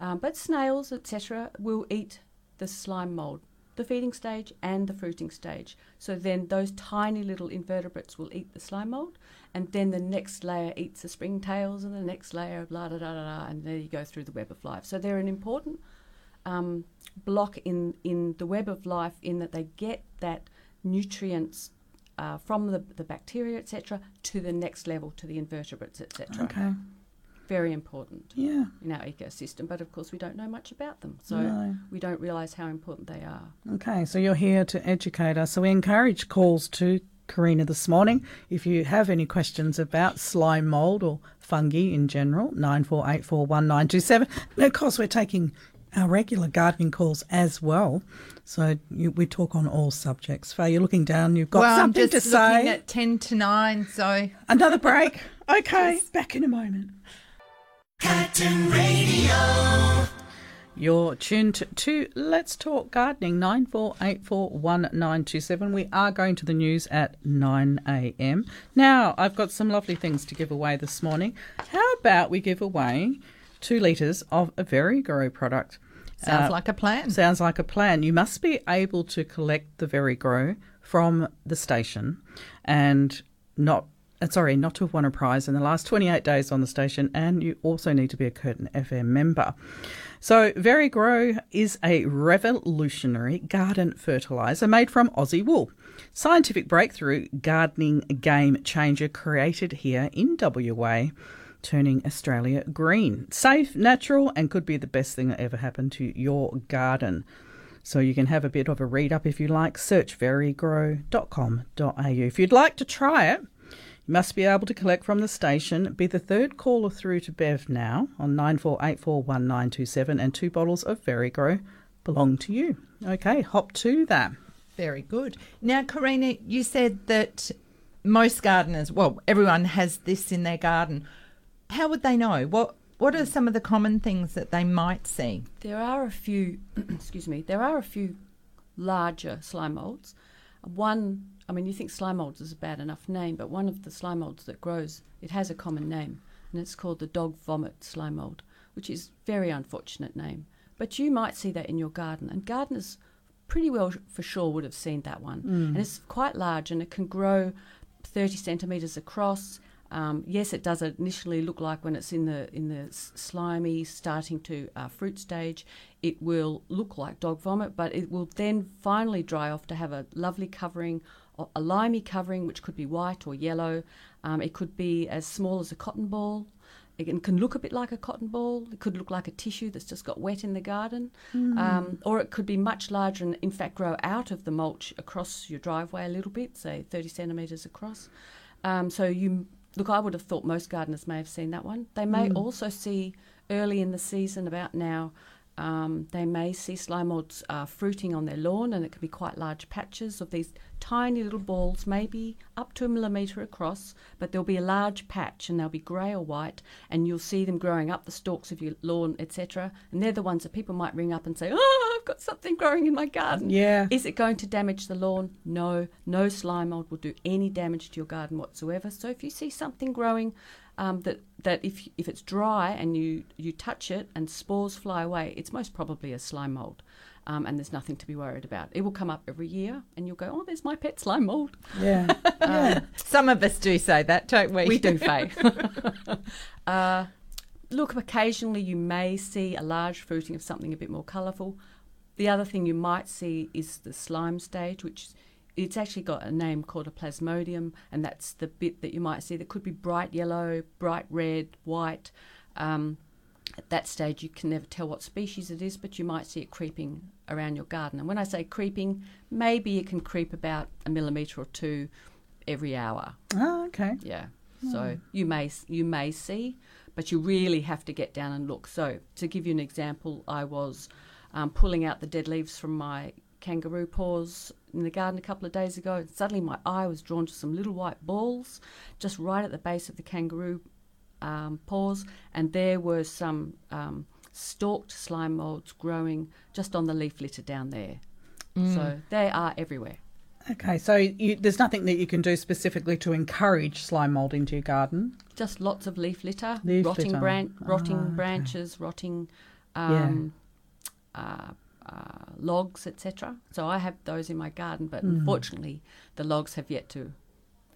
um, but snails, etc., will eat the slime mold, the feeding stage and the fruiting stage. So then those tiny little invertebrates will eat the slime mold, and then the next layer eats the springtails, and the next layer, blah da da da da, and there you go through the web of life. So they're an important um, block in, in the web of life in that they get that nutrients uh, from the, the bacteria, etc., to the next level, to the invertebrates, etc. Okay. Very important Yeah. in our ecosystem, but of course we don't know much about them, so No. we don't realise how important they are. Okay, so you're here to educate us. So we encourage calls to Karina this morning. If you have any questions about slime mold or fungi in general, nine four eight four one nine two seven. And of course, we're taking our regular gardening calls as well. So you, we talk on all subjects. Faye, you're looking down. You've got well, something I'm just to looking say. at ten to nine, so Another break. Okay, back in a moment. Curtin Radio. You're tuned to Let's Talk Gardening, 94841927. We are going to the news at 9am. Now, I've got some lovely things to give away this morning. How about we give away two litres of a Very Grow product? sounds Uh, like a plan. Sounds like a plan. You must be able to collect the Very Grow from the station and not. Uh, Sorry, not to have won a prize in the last 28 days on the station, and you also need to be a Curtin FM member. So, Very Grow is a revolutionary garden fertiliser made from Aussie wool. Scientific breakthrough gardening game changer created here in WA turning Australia green. Safe, natural, and could be the best thing that ever happened to your garden. So you can have a bit of a read up if you like. Search verygrow.com.au. If you'd like to try it, must be able to collect from the station. Be the third caller through to Bev now on 94841927 and two bottles of Verygrow belong to you. Okay, hop to that. Very good. Now, Karina, you said that most gardeners, well, everyone has this in their garden. How would they know? What What are some of the common things that they might see? There are a few, excuse me, there are a few larger slime molds. One, I mean, you think slime molds is a bad enough name, but one of the slime molds that grows, it has a common name, and it's called the dog vomit slime mold, which is very unfortunate name. But you might see that in your garden, and gardeners pretty well for sure would have seen that one. And it's quite large, and it can grow 30 centimetres across. Um, yes, it does initially look like when it's in the in the slimy, starting to uh, fruit stage, it will look like dog vomit, but it will then finally dry off to have a lovely covering, a limey covering, which could be white or yellow. Um, it could be as small as a cotton ball. It can, look a bit like a cotton ball. It could look like a tissue that's just got wet in the garden. Um, or it could be much larger and, in fact, grow out of the mulch across your driveway a little bit, say 30 centimetres across. Um, so you look, I would have thought most gardeners may have seen that one. They may also see early in the season, about now, Um, they may see slime molds uh, fruiting on their lawn, and it can be quite large patches of these tiny little balls, maybe up to a millimetre across, but there'll be a large patch and they'll be grey or white, and you'll see them growing up the stalks of your lawn, etc. And they're the ones that people might ring up and say, Oh, I've got something growing in my garden. Yeah. Is it going to damage the lawn? No, no slime mold will do any damage to your garden whatsoever. So if you see something growing, um, that that if if it's dry and you you touch it and spores fly away, it's most probably a slime mold. Um, and there's nothing to be worried about. It will come up every year, and you'll go, "Oh, there's my pet slime mold." Yeah. Uh, Some of us do say that, don't we? we do, Faye. uh, look, occasionally you may see a large fruiting of something a bit more colourful. The other thing you might see is the slime stage, which it's actually got a name called a plasmodium, and that's the bit that you might see that could be bright yellow, bright red, white. Um, at that stage, you can never tell what species it is, but you might see it creeping around your garden. And when I say creeping, maybe it can creep about a millimetre or two every hour. Oh, okay. Yeah. So you may you may see, but you really have to get down and look. So to give you an example, I was um, pulling out the dead leaves from my kangaroo paws in the garden a couple of days ago, and suddenly my eye was drawn to some little white balls just right at the base of the kangaroo um, paws, and there were some um, stalked slime molds growing just on the leaf litter down there. So they are everywhere. Okay, so you, there's nothing that you can do specifically to encourage slime mold into your garden. just lots of leaf litter, Leaf rotting litter. bran- rotting Ah, okay. branches, rotting um, uh, uh, logs, etc. So I have those in my garden, but Hmm. unfortunately, the logs have yet to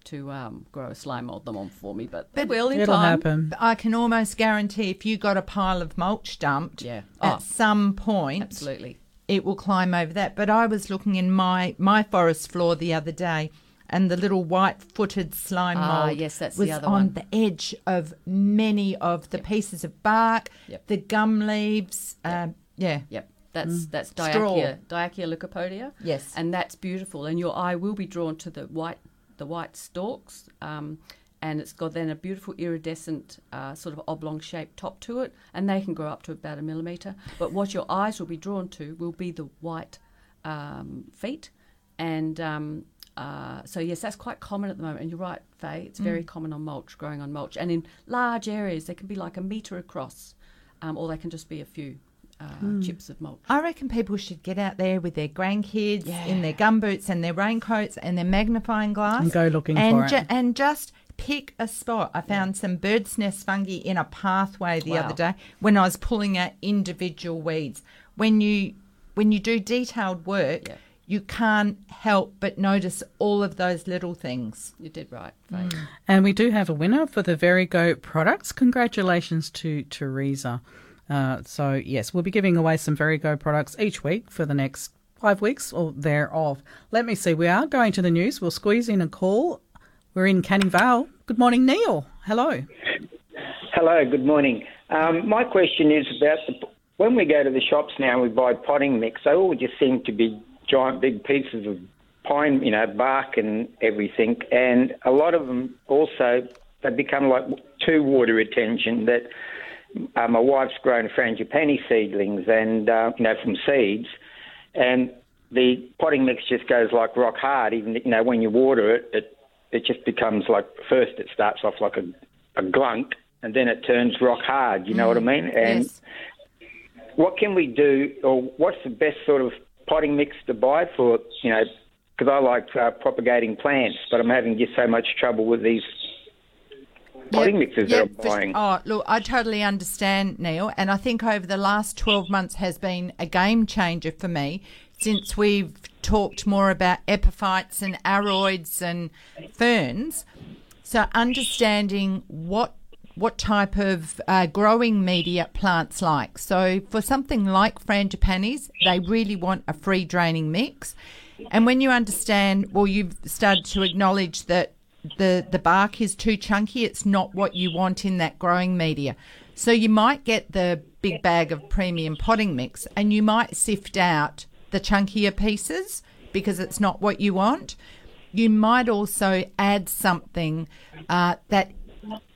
to um, grow slime mold them on for me. But they will in It'll time. happen. I can almost guarantee if you got a pile of mulch dumped, Yeah. at Oh. some point, Absolutely. it will climb over that. But I was looking in my my forest floor the other day, and the little white-footed slime Ah, mold yes, that's the was other on one. the edge of many of the pieces of bark, Yep. the gum leaves. Um, yeah, Yep. That's that's Straw. Diachea, Diachea leucopodia. Yes. and that's beautiful. And your eye will be drawn to the white the white stalks, um, and it's got then a beautiful iridescent uh, sort of oblong shaped top to it, and they can grow up to about a millimetre. But what your eyes will be drawn to will be the white um, feet, and um, uh, so yes, that's quite common at the moment. And you're right, Faye, it's very common on mulch, growing on mulch, and in large areas they can be like a metre across, um, or they can just be a few uh, chips of mulch. I reckon people should get out there with their grandkids in their gumboots and their raincoats and their magnifying glass And go looking and for it. and just pick a spot. I found some bird's nest fungi in a pathway the Wow. other day when I was pulling out individual weeds. When you when you do detailed work, Yeah. you can't help but notice all of those little things. You did right, Faye. And we do have a winner for the Very Grow products. Congratulations to Teresa. Uh, so, yes, we'll be giving away some Very Grow products each week for the next five weeks or thereof. Let me see. We are going to the news. We'll squeeze in a call. We're in Canning Vale. Good morning, Neil. Hello. Hello, good morning. Um, my question is about the, when we go to the shops now we buy potting mix, they all just seem to be giant big pieces of pine, you know, bark and everything. And a lot of them also, they become like too water retention that uh, my wife's grown frangipani seedlings and, uh, you know, from seeds. And the potting mix just goes like rock hard. Even, you know, when you water it, it, it just becomes like, first it starts off like a, a glunk and then it turns rock hard. You know what I mean? And yes. what can we do, or what's the best sort of potting mix to buy for, you know, because I like uh, propagating plants, but I'm having just so much trouble with these potting mixes that I'm buying. Oh, look, I totally understand, Neil, and I think over the last 12 months has been a game changer for me since we've talked more about epiphytes and aroids and ferns. So understanding what what type of uh, growing media plants like. So for something like frangipanis, they really want a free draining mix. And when you understand, well, you've started to acknowledge that the the bark is too chunky. It's not what you want in that growing media. So you might get the big bag of premium potting mix, and you might sift out the chunkier pieces because it's not what you want. You might also add something uh, that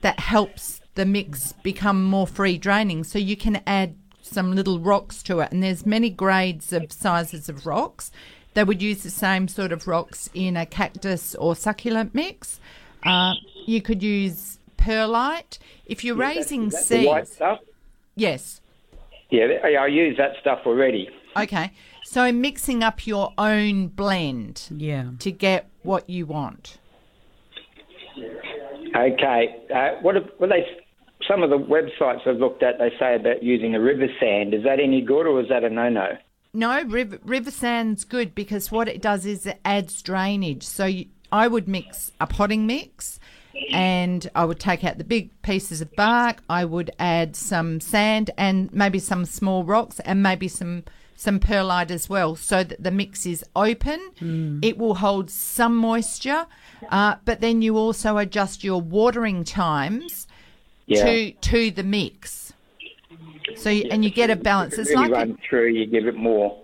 that helps the mix become more free draining. So you can add some little rocks to it, and there's many grades of sizes of rocks. They would use the same sort of rocks in a cactus or succulent mix. Uh, you could use perlite if you're Is that- raising is that seeds. The white stuff. Yes. Yeah, I use that stuff already. Okay. So mixing up your own blend. Yeah. To get what you want. Okay. Uh, what have- what they? Some of the websites I've looked at, they say about using a river sand. Is that any good, or is that a no-no? No, river, river sand's good because what it does is it adds drainage. So you, I would mix a potting mix and I would take out the big pieces of bark. I would add some sand and maybe some small rocks and maybe some some perlite as well so that the mix is open. It will hold some moisture, uh, but then you also adjust your watering times Yeah. to to the mix. So you, and you get a balance. It's really like a- run through, you give it more.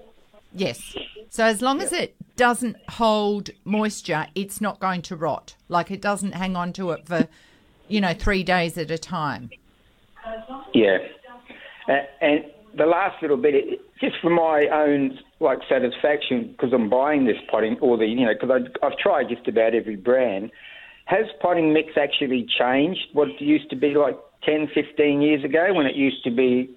Yes. So as long as it doesn't hold moisture, it's not going to rot. Like it doesn't hang on to it for, you know, three days at a time. Yeah. Uh, and the last little bit, it, just for my own like satisfaction, because I'm buying this potting, or the you know, because I've tried just about every brand. Has potting mix actually changed? What it used to be like 10, 15 years ago, when it used to be,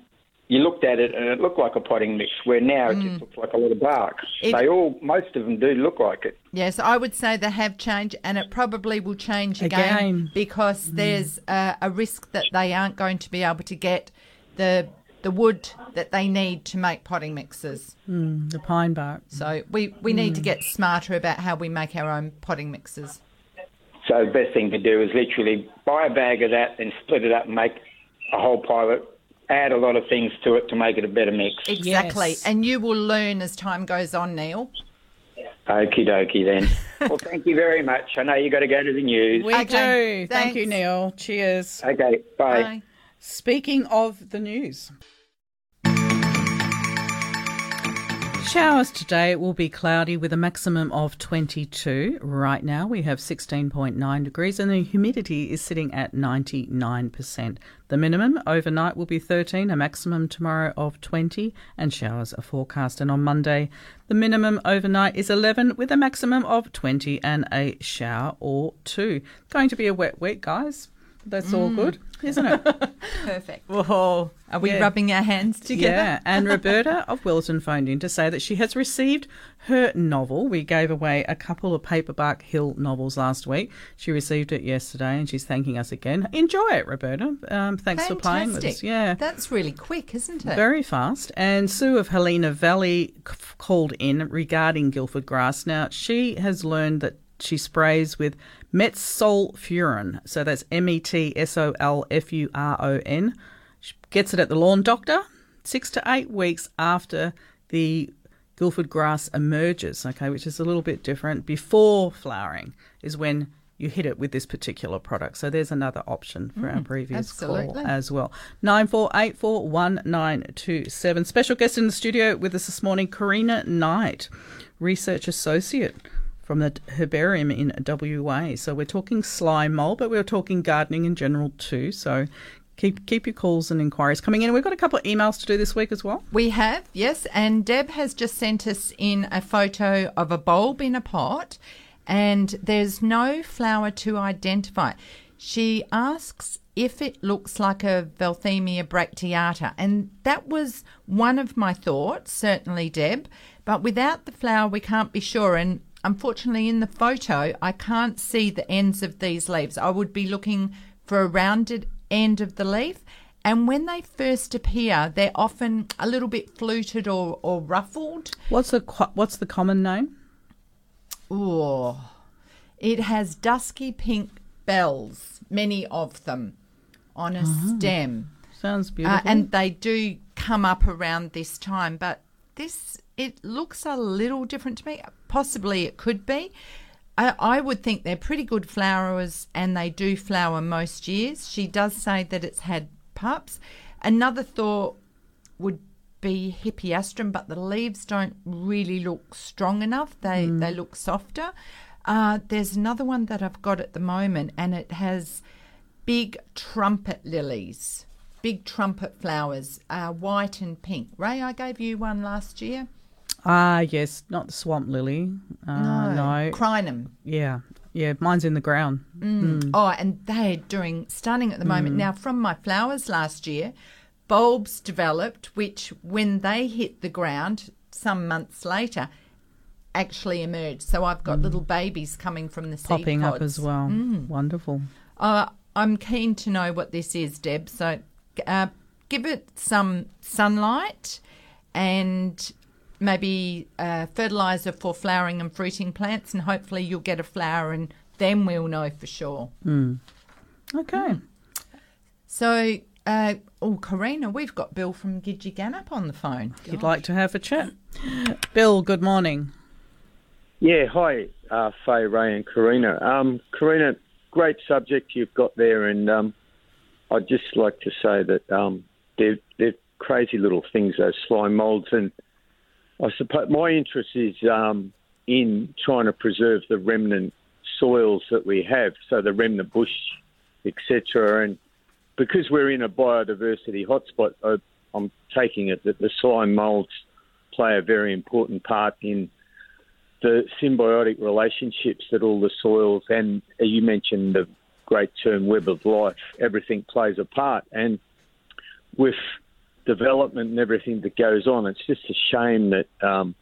you looked at it and it looked like a potting mix. Where now it just mm. looks like a lot of bark. It- they all, most of them do look like it. Yes, I would say they have changed, and it probably will change again, Again. because mm. there's a, a risk that they aren't going to be able to get the the wood that they need to make potting mixes. Mm, the pine bark. So we, we need to mm. get smarter about how we make our own potting mixes. So the best thing to do is literally buy a bag of that, and split it up and make a whole pile of add a lot of things to it to make it a better mix. Exactly. And you will learn as time goes on, Neil. Okie dokie then. well, thank you very much. I know you got to go to the news. We Okay, do. Thank you. Neil. Cheers. Okay, bye. Bye. Speaking of the news. Showers today will be cloudy with a maximum of 22. Right now we have 16.9 degrees and the humidity is sitting at 99%. The minimum overnight will be 13, a maximum tomorrow of 20, and showers are forecast. And on Monday, the minimum overnight is 11 with a maximum of 20 and a shower or two. Going to be a wet week, guys. That's all good, isn't it? Perfect. Whoa. Are we Yeah. rubbing our hands together? Yeah, and Roberta of Wilton phoned in to say that she has received her novel. We gave away a couple of Paperback Hill novels last week. She received it yesterday and she's thanking us again. Enjoy it, Roberta. Um, thanks for playing with us. Fantastic. Yeah. That's really quick, isn't it? Very fast. And Sue of Helena Valley c- called in regarding Guildford grass. Now, she has learned that she sprays with metsolfuron. So that's M E T S O L F U R O N. She gets it at the lawn doctor six to eight weeks after the Guildford grass emerges, okay, which is a little bit different. Before flowering is when you hit it with this particular product. So there's another option for our Mm, previous call as well. Nine four eight four one nine two seven. Special guest in the studio with us this morning, Karina Knight, research associate from the herbarium in WA. So we're talking slime mold, but we're talking gardening in general too. So keep keep your calls and inquiries coming in. We've got a couple of emails to do this week as well. We have, yes. And Deb has just sent us in a photo of a bulb in a pot, and there's no flower to identify. She asks if it looks like a Veltheimia bracteata, and that was one of my thoughts, certainly, Deb. But without the flower, we can't be sure. And unfortunately, in the photo, I can't see the ends of these leaves. I would be looking for a rounded end of the leaf. And when they first appear, they're often a little bit fluted or, or ruffled. What's the what's the common name? Oh, it has dusky pink bells, many of them, on a Ah. stem. Sounds Uh, beautiful. and they do come up around this time, but this it looks a little different to me. Possibly it could be. I, I would think they're pretty good flowers, and they do flower most years. She does say that it's had pups. Another thought would be hippeastrum, but the leaves don't really look strong enough. They Mm. they look softer. Uh, there's another one that I've got at the moment, and it has big trumpet lilies. big trumpet flowers, uh, white and pink. Ray, I gave you one last year. Ah, yes, not the swamp lily. Uh, no. Crinum. Yeah, yeah, mine's in the ground. Mm. Oh, and they're doing stunning at the moment. Now, from my flowers last year, bulbs developed, which when they hit the ground some months later, actually emerged. So I've got little babies coming from the seed Popping up as well. Mm. Wonderful. Uh, I'm keen to know what this is, Deb. So uh, give it some sunlight and maybe uh, fertilizer for flowering and fruiting plants, and hopefully you'll get a flower, and then we'll know for sure. Mm. Okay. So, uh, oh, Karina, we've got Bill from Gidgegannup on the phone. If you'd like to have a chat. Bill, good morning. Yeah, hi, uh, Faye, Ray, and Karina. Um, Karina, great subject you've got there, and um, I'd just like to say that um, they're, they're crazy little things, those slime moulds, and I suppose my interest is um, in trying to preserve the remnant soils that we have, so the remnant bush, etc. And because we're in a biodiversity hotspot, I, I'm taking it that the slime moulds play a very important part in the symbiotic relationships that all the soils and you mentioned the great term web of life, everything plays a part. And with development and everything that goes on, it's just a shame that um,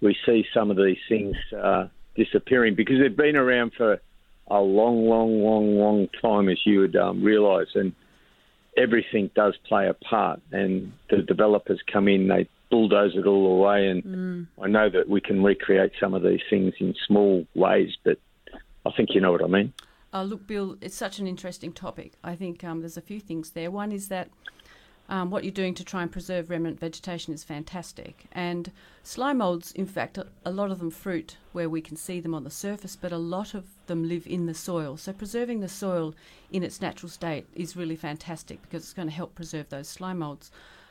we see some of these things uh, disappearing because they've been around for a long, long, long, long time, as you would um, realise. And everything does play a part. And the developers come in, they bulldoze it all away. And I know that we can recreate some of these things in small ways, but I think you know what I mean. Uh, look, Bill, it's such an interesting topic. I think um, there's a few things there. One is that um, what you're doing to try and preserve remnant vegetation is fantastic. And slime moulds, in fact, a, lot of them fruit where we can see them on the surface, but a lot of them live in the soil. So preserving the soil in its natural state is really fantastic because it's going to help preserve those slime moulds.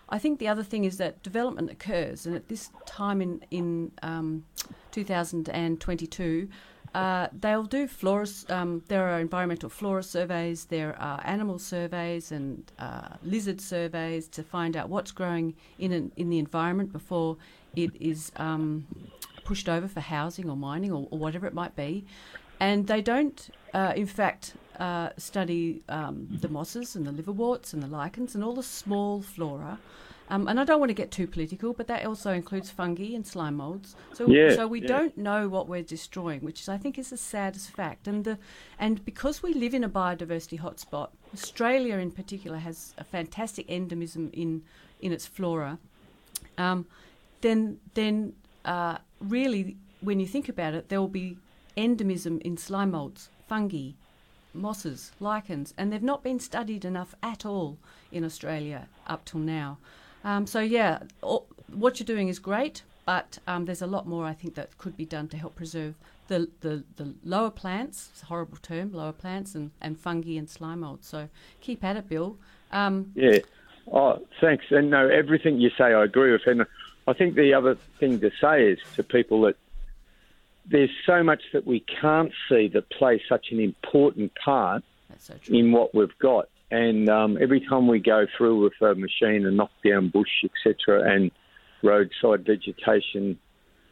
I think the other thing is that development occurs, and at this time in in um, 2022, uh, they'll do flora. Um, there are environmental flora surveys, there are animal surveys, and uh, lizard surveys to find out what's growing in an, in the environment before it is um, pushed over for housing or mining or, or whatever it might be. And they don't, uh, in fact, uh, study um, the mosses and the liverworts and the lichens and all the small flora. Um, and I don't want to get too political, but that also includes fungi and slime moulds. So, Yeah, so we yeah. don't know what we're destroying, which is, I think, is the saddest fact. And the, and because we live in a biodiversity hotspot, Australia in particular has a fantastic endemism in in its flora. Um, then, then uh, really, when you think about it, there will be endemism in slime moulds, fungi, mosses, lichens, and they've not been studied enough at all in Australia up till now. Um, so yeah, all, what you're doing is great, but um, there's a lot more I think that could be done to help preserve the, the, the lower plants. It's a horrible term, lower plants and, and fungi and slime mold. So keep at it, Bill. Um, Yeah. Oh, thanks. And no, everything you say, I agree with. And I think the other thing to say is to people that there's so much that we can't see that plays such an important part so in what we've got. And um, every time we go through with a machine and knock down bush, etc., and roadside vegetation,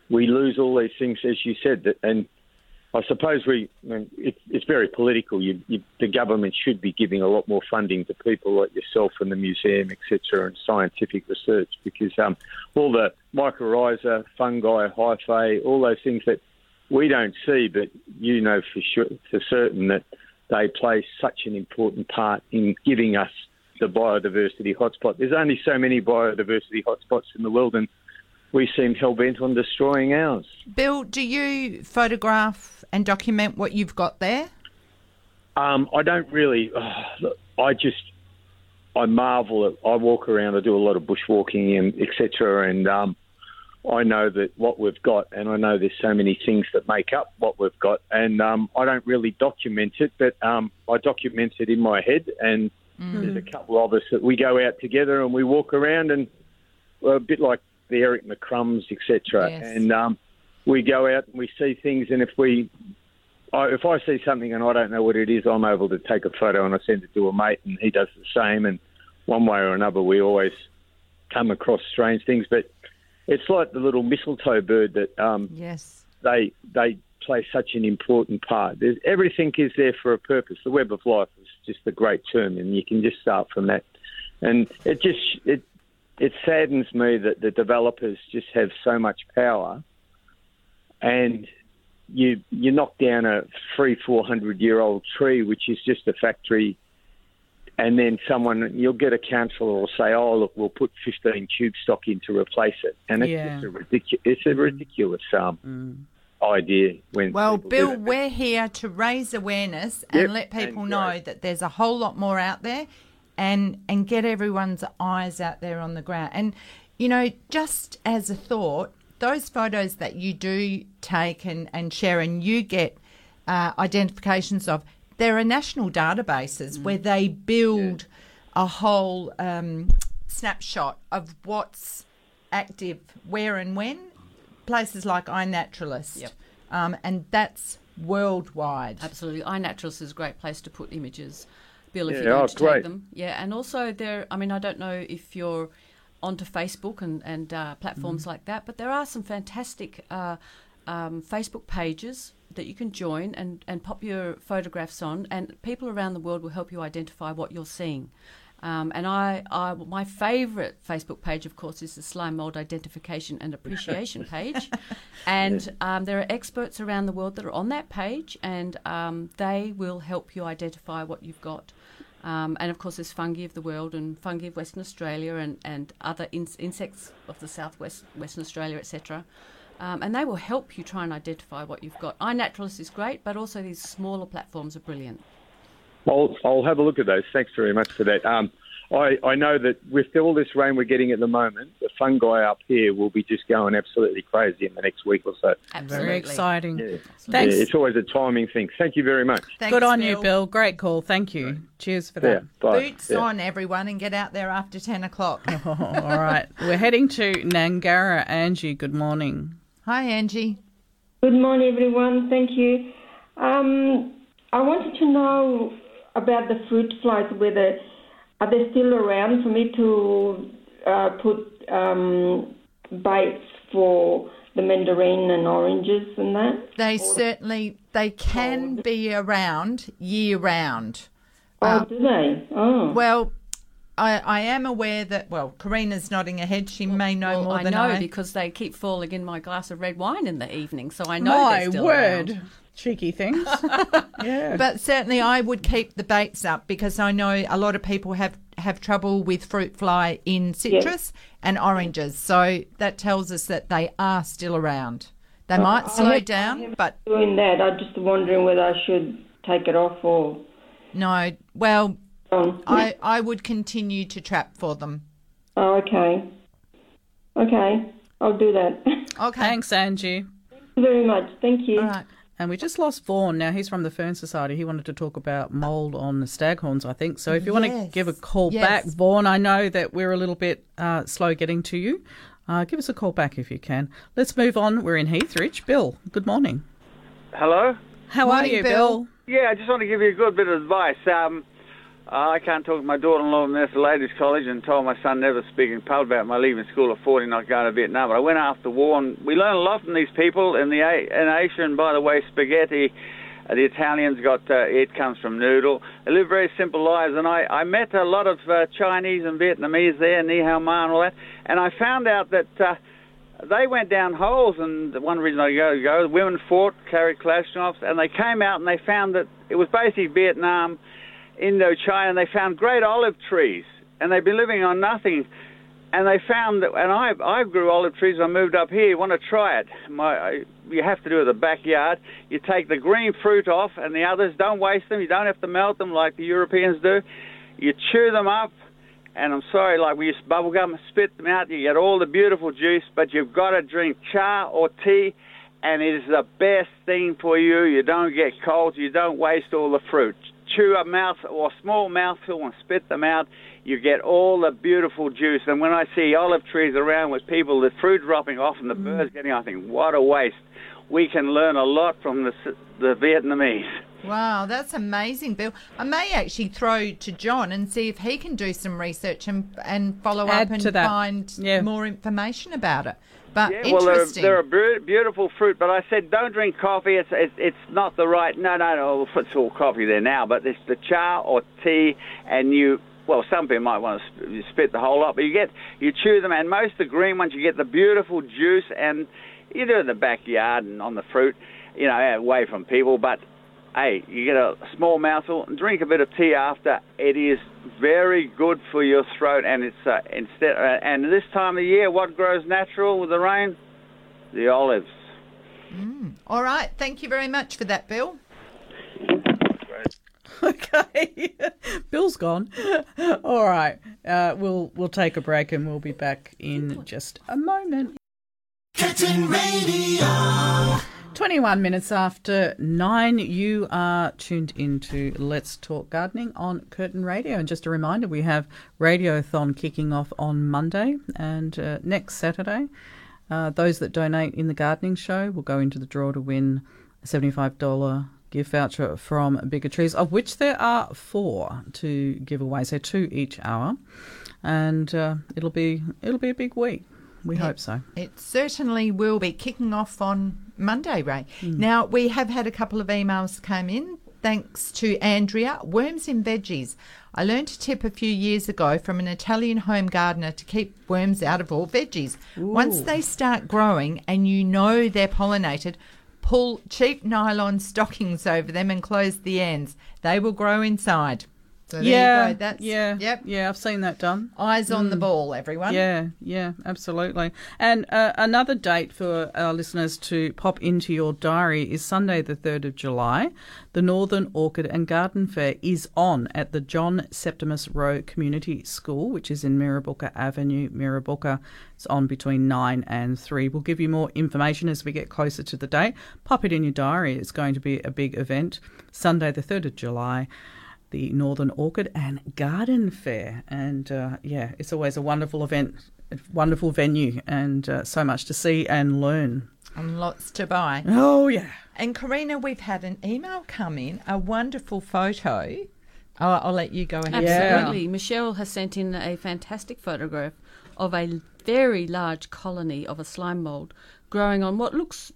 we lose all these things, as you said. And I suppose we, I mean, it, it's very political. You, you, the government should be giving a lot more funding to people like yourself and the museum, etc., and scientific research because um, all the mycorrhiza, fungi, hyphae, all those things that we don't see, but you know for sure, for certain that they play such an important part in giving us the biodiversity hotspot. There's only so many biodiversity hotspots in the world, and we seem hell bent on destroying ours. Bill, do you photograph and document what you've got there? Um, I don't really. oh, I just I marvel at. I walk around. I do a lot of bushwalking and etc. And um, I know that what we've got, and I know there's so many things that make up what we've got, and um, I don't really document it, but um, I document it in my head. And there's a couple of us that we go out together and we walk around, and we're a bit like the Eric McCrums, etc. Yes. And um, we go out and we see things, and if we I, if I see something and I don't know what it is, I'm able to take a photo and I send it to a mate, and he does the same. And one way or another, we always come across strange things. But it's like the little mistletoe bird that um, Yes. they they play such an important part. There's, everything is there for a purpose. The web of life is just a great term, and you can just start from that. And it just it it saddens me that the developers just have so much power, and you you knock down a three four hundred year old tree, which is just a factory. And then someone, you'll get a councillor will say, "Oh, look, we'll put 15 tube stock in to replace it," and it's Yeah. just a ridiculous. It's a ridiculous um, idea. When Well, Bill, we're here to raise awareness and Yep, let people and know that there's a whole lot more out there and and get everyone's eyes out there on the ground. And you know, just as a thought, those photos that you do take and, and share and you get uh, identifications of, there are national databases where they build a whole um, snapshot of what's active where and when. Places like iNaturalist. Yep. Um, and that's worldwide. Absolutely. iNaturalist is a great place to put images. Bill, if Yeah, you're going oh, to great. take them. Yeah, and also there, I mean, I don't know if you're onto Facebook and, and uh, platforms Mm-hmm. like that, but there are some fantastic uh, um, Facebook pages that you can join and, and pop your photographs on, and people around the world will help you identify what you're seeing. Um, and I, I, my favourite Facebook page, of course, is the Slime Mold Identification and Appreciation page. And um, there are experts around the world that are on that page, and um, they will help you identify what you've got. Um, and of course, there's fungi of the world and fungi of Western Australia and, and other in- insects of the southwest Western Australia, etc. Um, and they will help you try and identify what you've got. iNaturalist is great, but also these smaller platforms are brilliant. I'll, I'll have a look at those. Thanks very much for that. Um, I, I know that with all this rain we're getting at the moment, the fungi up here will be just going absolutely crazy in the next week or so. Absolutely. Very exciting. Yeah. Thanks. Yeah, it's always a timing thing. Thank you very much. Good on you, Bill. Great call. Thank you. Cheers for that. Yeah. Boots Yeah. on, everyone, and get out there after 10 o'clock. All right. We're heading to Nangara. Angie, good morning. Hi, Angie. Good morning, everyone. Thank you. Um, I wanted to know about the fruit flies. Whether are they still around for me to uh, put um, baits for the mandarin and oranges and that? They certainly they can be around year round. Oh, do they? Oh. Well, I, I am aware that well, Karina's nodding her head. She may know Well, more I than know I. Know because they keep falling in my glass of red wine in the evening, so I know My they're still word. around. Cheeky things. yeah. But certainly, I would keep the baits up because I know a lot of people have have trouble with fruit fly in citrus and oranges. So that tells us that they are still around. They uh, might I slow have- down, but Doing that, I'm just wondering whether I should take it off or. no. Well, I I would continue to trap for them. Oh, okay. Okay, I'll do that. Okay. Thanks, Angie. Thank you very much. Thank you. All right. And we just lost Vaughan. Now he's from the Fern Society. He wanted to talk about mould on the staghorns, I think. So if you want to give a call Yes. back, Vaughan, I know that we're a little bit uh, slow getting to you. Uh, give us a call back if you can. Let's move on. We're in Heathridge. Bill, good morning. Hello. How are you, Bill? Yeah, I just want to give you a good bit of advice. Um, I can't talk to my daughter-in-law in the ladies' college and told my son never speak in public about my leaving school at 40 not going to Vietnam. But I went after war, and we learn a lot from these people in the in Asia. And by the way, spaghetti. Uh, the Italians got uh, it comes from noodle. They live very simple lives, and I, I met a lot of uh, Chinese and Vietnamese there, Ni Hao Ma and all that, and I found out that uh, they went down holes, and one reason I go, go, the women fought, carried Kalashnikovs, and they came out and they found that it was basically Vietnam, Indochina, and they found great olive trees, and they've been living on nothing. And they found that, and I I grew olive trees. I moved up here. You want to try it? My you have to do it in the backyard. You take the green fruit off, and the others don't waste them. You don't have to melt them like the Europeans do. You chew them up, and I'm sorry, like we use bubble gum, spit them out. You get all the beautiful juice, but you've got to drink cha or tea, and it is the best thing for you. You don't get colds. You don't waste all the fruit. Chew a mouth or a small mouthful and spit them out. You get all the beautiful juice. And when I see olive trees around with people, the fruit dropping off and the mm. birds getting, I think, what a waste. We can learn a lot from the, the Vietnamese. Wow, that's amazing, Bill. I may actually throw to John and see if he can do some research and and follow Add up and to that. find Yeah. more information about it. But Yeah, well, they're, they're a beau- beautiful fruit, but I said don't drink coffee. It's, it's it's not the right. No, no, no. It's all coffee there now, but it's the cha or tea, and you. Well, some people might want to sp- spit the whole lot, but you get you chew them, and most of the green ones you get the beautiful juice, and you do it in the backyard and on the fruit, you know, away from people. But hey, you get a small mouthful and drink a bit of tea after. It is very good for your throat, and it's uh, instead. Uh, and this time of year, what grows natural with the rain? The olives. All right, thank you very much for that, Bill. okay, Bill's gone. All right, uh, we'll we'll take a break and we'll be back in just a moment. Curtin Radio. 21 minutes after nine, you are tuned into Let's Talk Gardening on Curtin Radio. And just a reminder, we have Radiothon kicking off on Monday and uh, next Saturday. Uh, those that donate in the gardening show will go into the draw to win a $75 gift voucher from Bigger Trees, of which there are four to give away, so two each hour. And uh, it'll be it'll be a big week. We hope so. It certainly will be kicking off on Monday, Ray. Hmm. Now, we have had a couple of emails come in. Thanks to Andrea. Worms in veggies. I learned a tip a few years ago from an Italian home gardener to keep worms out of all veggies. Once they start growing and you know they're pollinated, pull cheap nylon stockings over them and close the ends. They will grow inside. So yeah. That's yeah, yep. yeah. I've seen that done. Eyes on the Mm. ball, everyone. Yeah, yeah, absolutely. And uh, another date for our listeners to pop into your diary is Sunday, the 3rd of July. The Northern Orchid and Garden Fair is on at the John Septimus Roe Community School, which is in Mirrabooka Avenue, Mirrabooka. It's on between 9 and 3. We'll give you more information as we get closer to the date. Pop it in your diary. It's going to be a big event. Sunday, the 3rd of July the Northern Orchid and Garden Fair. And uh, yeah, it's always a wonderful event, a wonderful venue, and uh, so much to see and learn. And lots to buy. Oh, yeah. And Karina, we've had an email come in, a wonderful photo. Oh, I'll let you go ahead. Absolutely. Michelle has sent in a fantastic photograph of a very large colony of a slime mold growing on what looks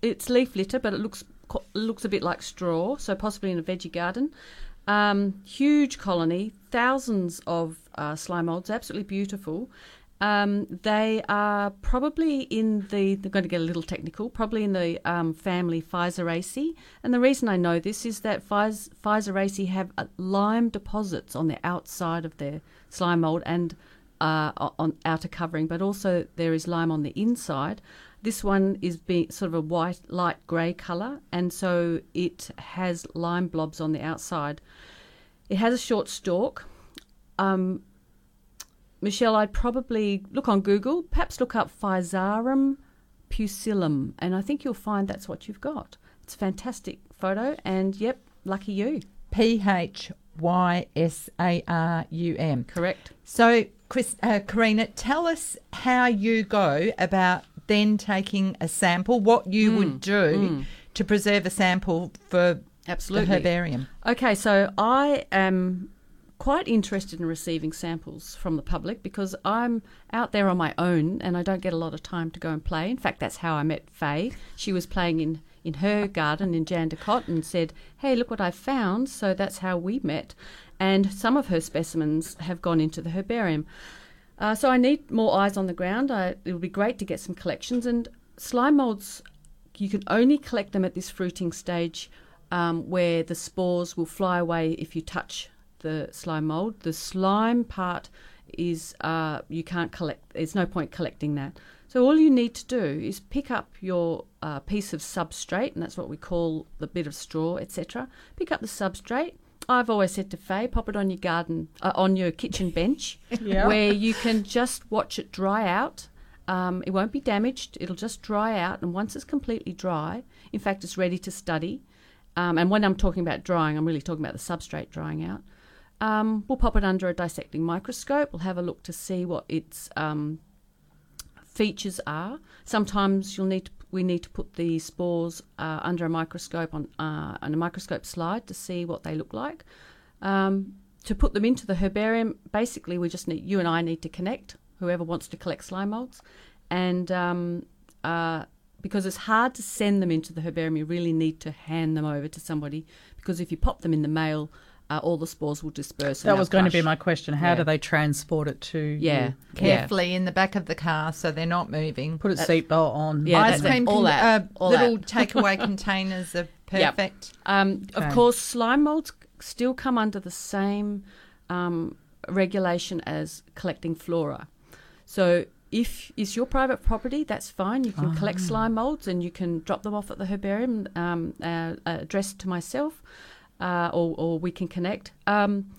it's leaf litter, but it looks looks a bit like straw, so possibly in a veggie garden. Um, huge colony, thousands of uh, slime molds, absolutely beautiful. Um, they are probably in the, they're going to get a little technical, probably in the um, family Physaceae. And the reason I know this is that Phys- Physaceae have uh, lime deposits on the outside of their slime mold and uh, on outer covering, but also there is lime on the inside. This one is be sort of a white, light grey colour, and so it has lime blobs on the outside. It has a short stalk. Um, Michelle, I'd probably look on Google, perhaps look up Physarum pusillum, and I think you'll find that's what you've got. It's a fantastic photo, and yep, lucky you. P H Y S A R U M. Correct. So, Chris, uh, Karina, tell us how you go about then taking a sample, what you would do mm. to preserve a sample for Absolutely. the herbarium. Okay, so I am quite interested in receiving samples from the public because I'm out there on my own and I don't get a lot of time to go and play. In fact, that's how I met Faye. She was playing in, in her garden in Jandakot and said, Hey, look what I found. So that's how we met. And some of her specimens have gone into the herbarium. Uh, so I need more eyes on the ground. I, it would be great to get some collections. And slime molds, you can only collect them at this fruiting stage um, where the spores will fly away if you touch the slime mold. The slime part is uh, you can't collect. There's no point collecting that. So all you need to do is pick up your uh, piece of substrate, and that's what we call the bit of straw, etc. Pick up the substrate. I've always said to Faye, pop it on your garden, uh, on your kitchen bench, Yeah. where you can just watch it dry out. Um, it won't be damaged. It'll just dry out, and once it's completely dry, in fact, it's ready to study. Um, and when I'm talking about drying, I'm really talking about the substrate drying out. Um, we'll pop it under a dissecting microscope. We'll have a look to see what its um, features are. Sometimes you'll need to we need to put the spores uh, under a microscope on, uh, on a microscope slide to see what they look like. Um, to put them into the herbarium, basically, we just need you and I need to connect. Whoever wants to collect slime molds, and um, uh, because it's hard to send them into the herbarium, you really need to hand them over to somebody. Because if you pop them in the mail, uh, all the spores will disperse. That they'll was going to be my question. How Yeah. do they transport it to Yeah. you? Carefully in the back of the car so they're not moving. Put a seatbelt on. Yeah, Ice that's- cream, all con- that, uh, all little that. takeaway containers are Yep. perfect. Um, Okay. Of course, slime molds still come under the same um, regulation as collecting flora. So if it's your private property, that's fine. You can collect Ah. slime molds and you can drop them off at the herbarium, um, uh, addressed to myself, uh, or, or we can connect. Um,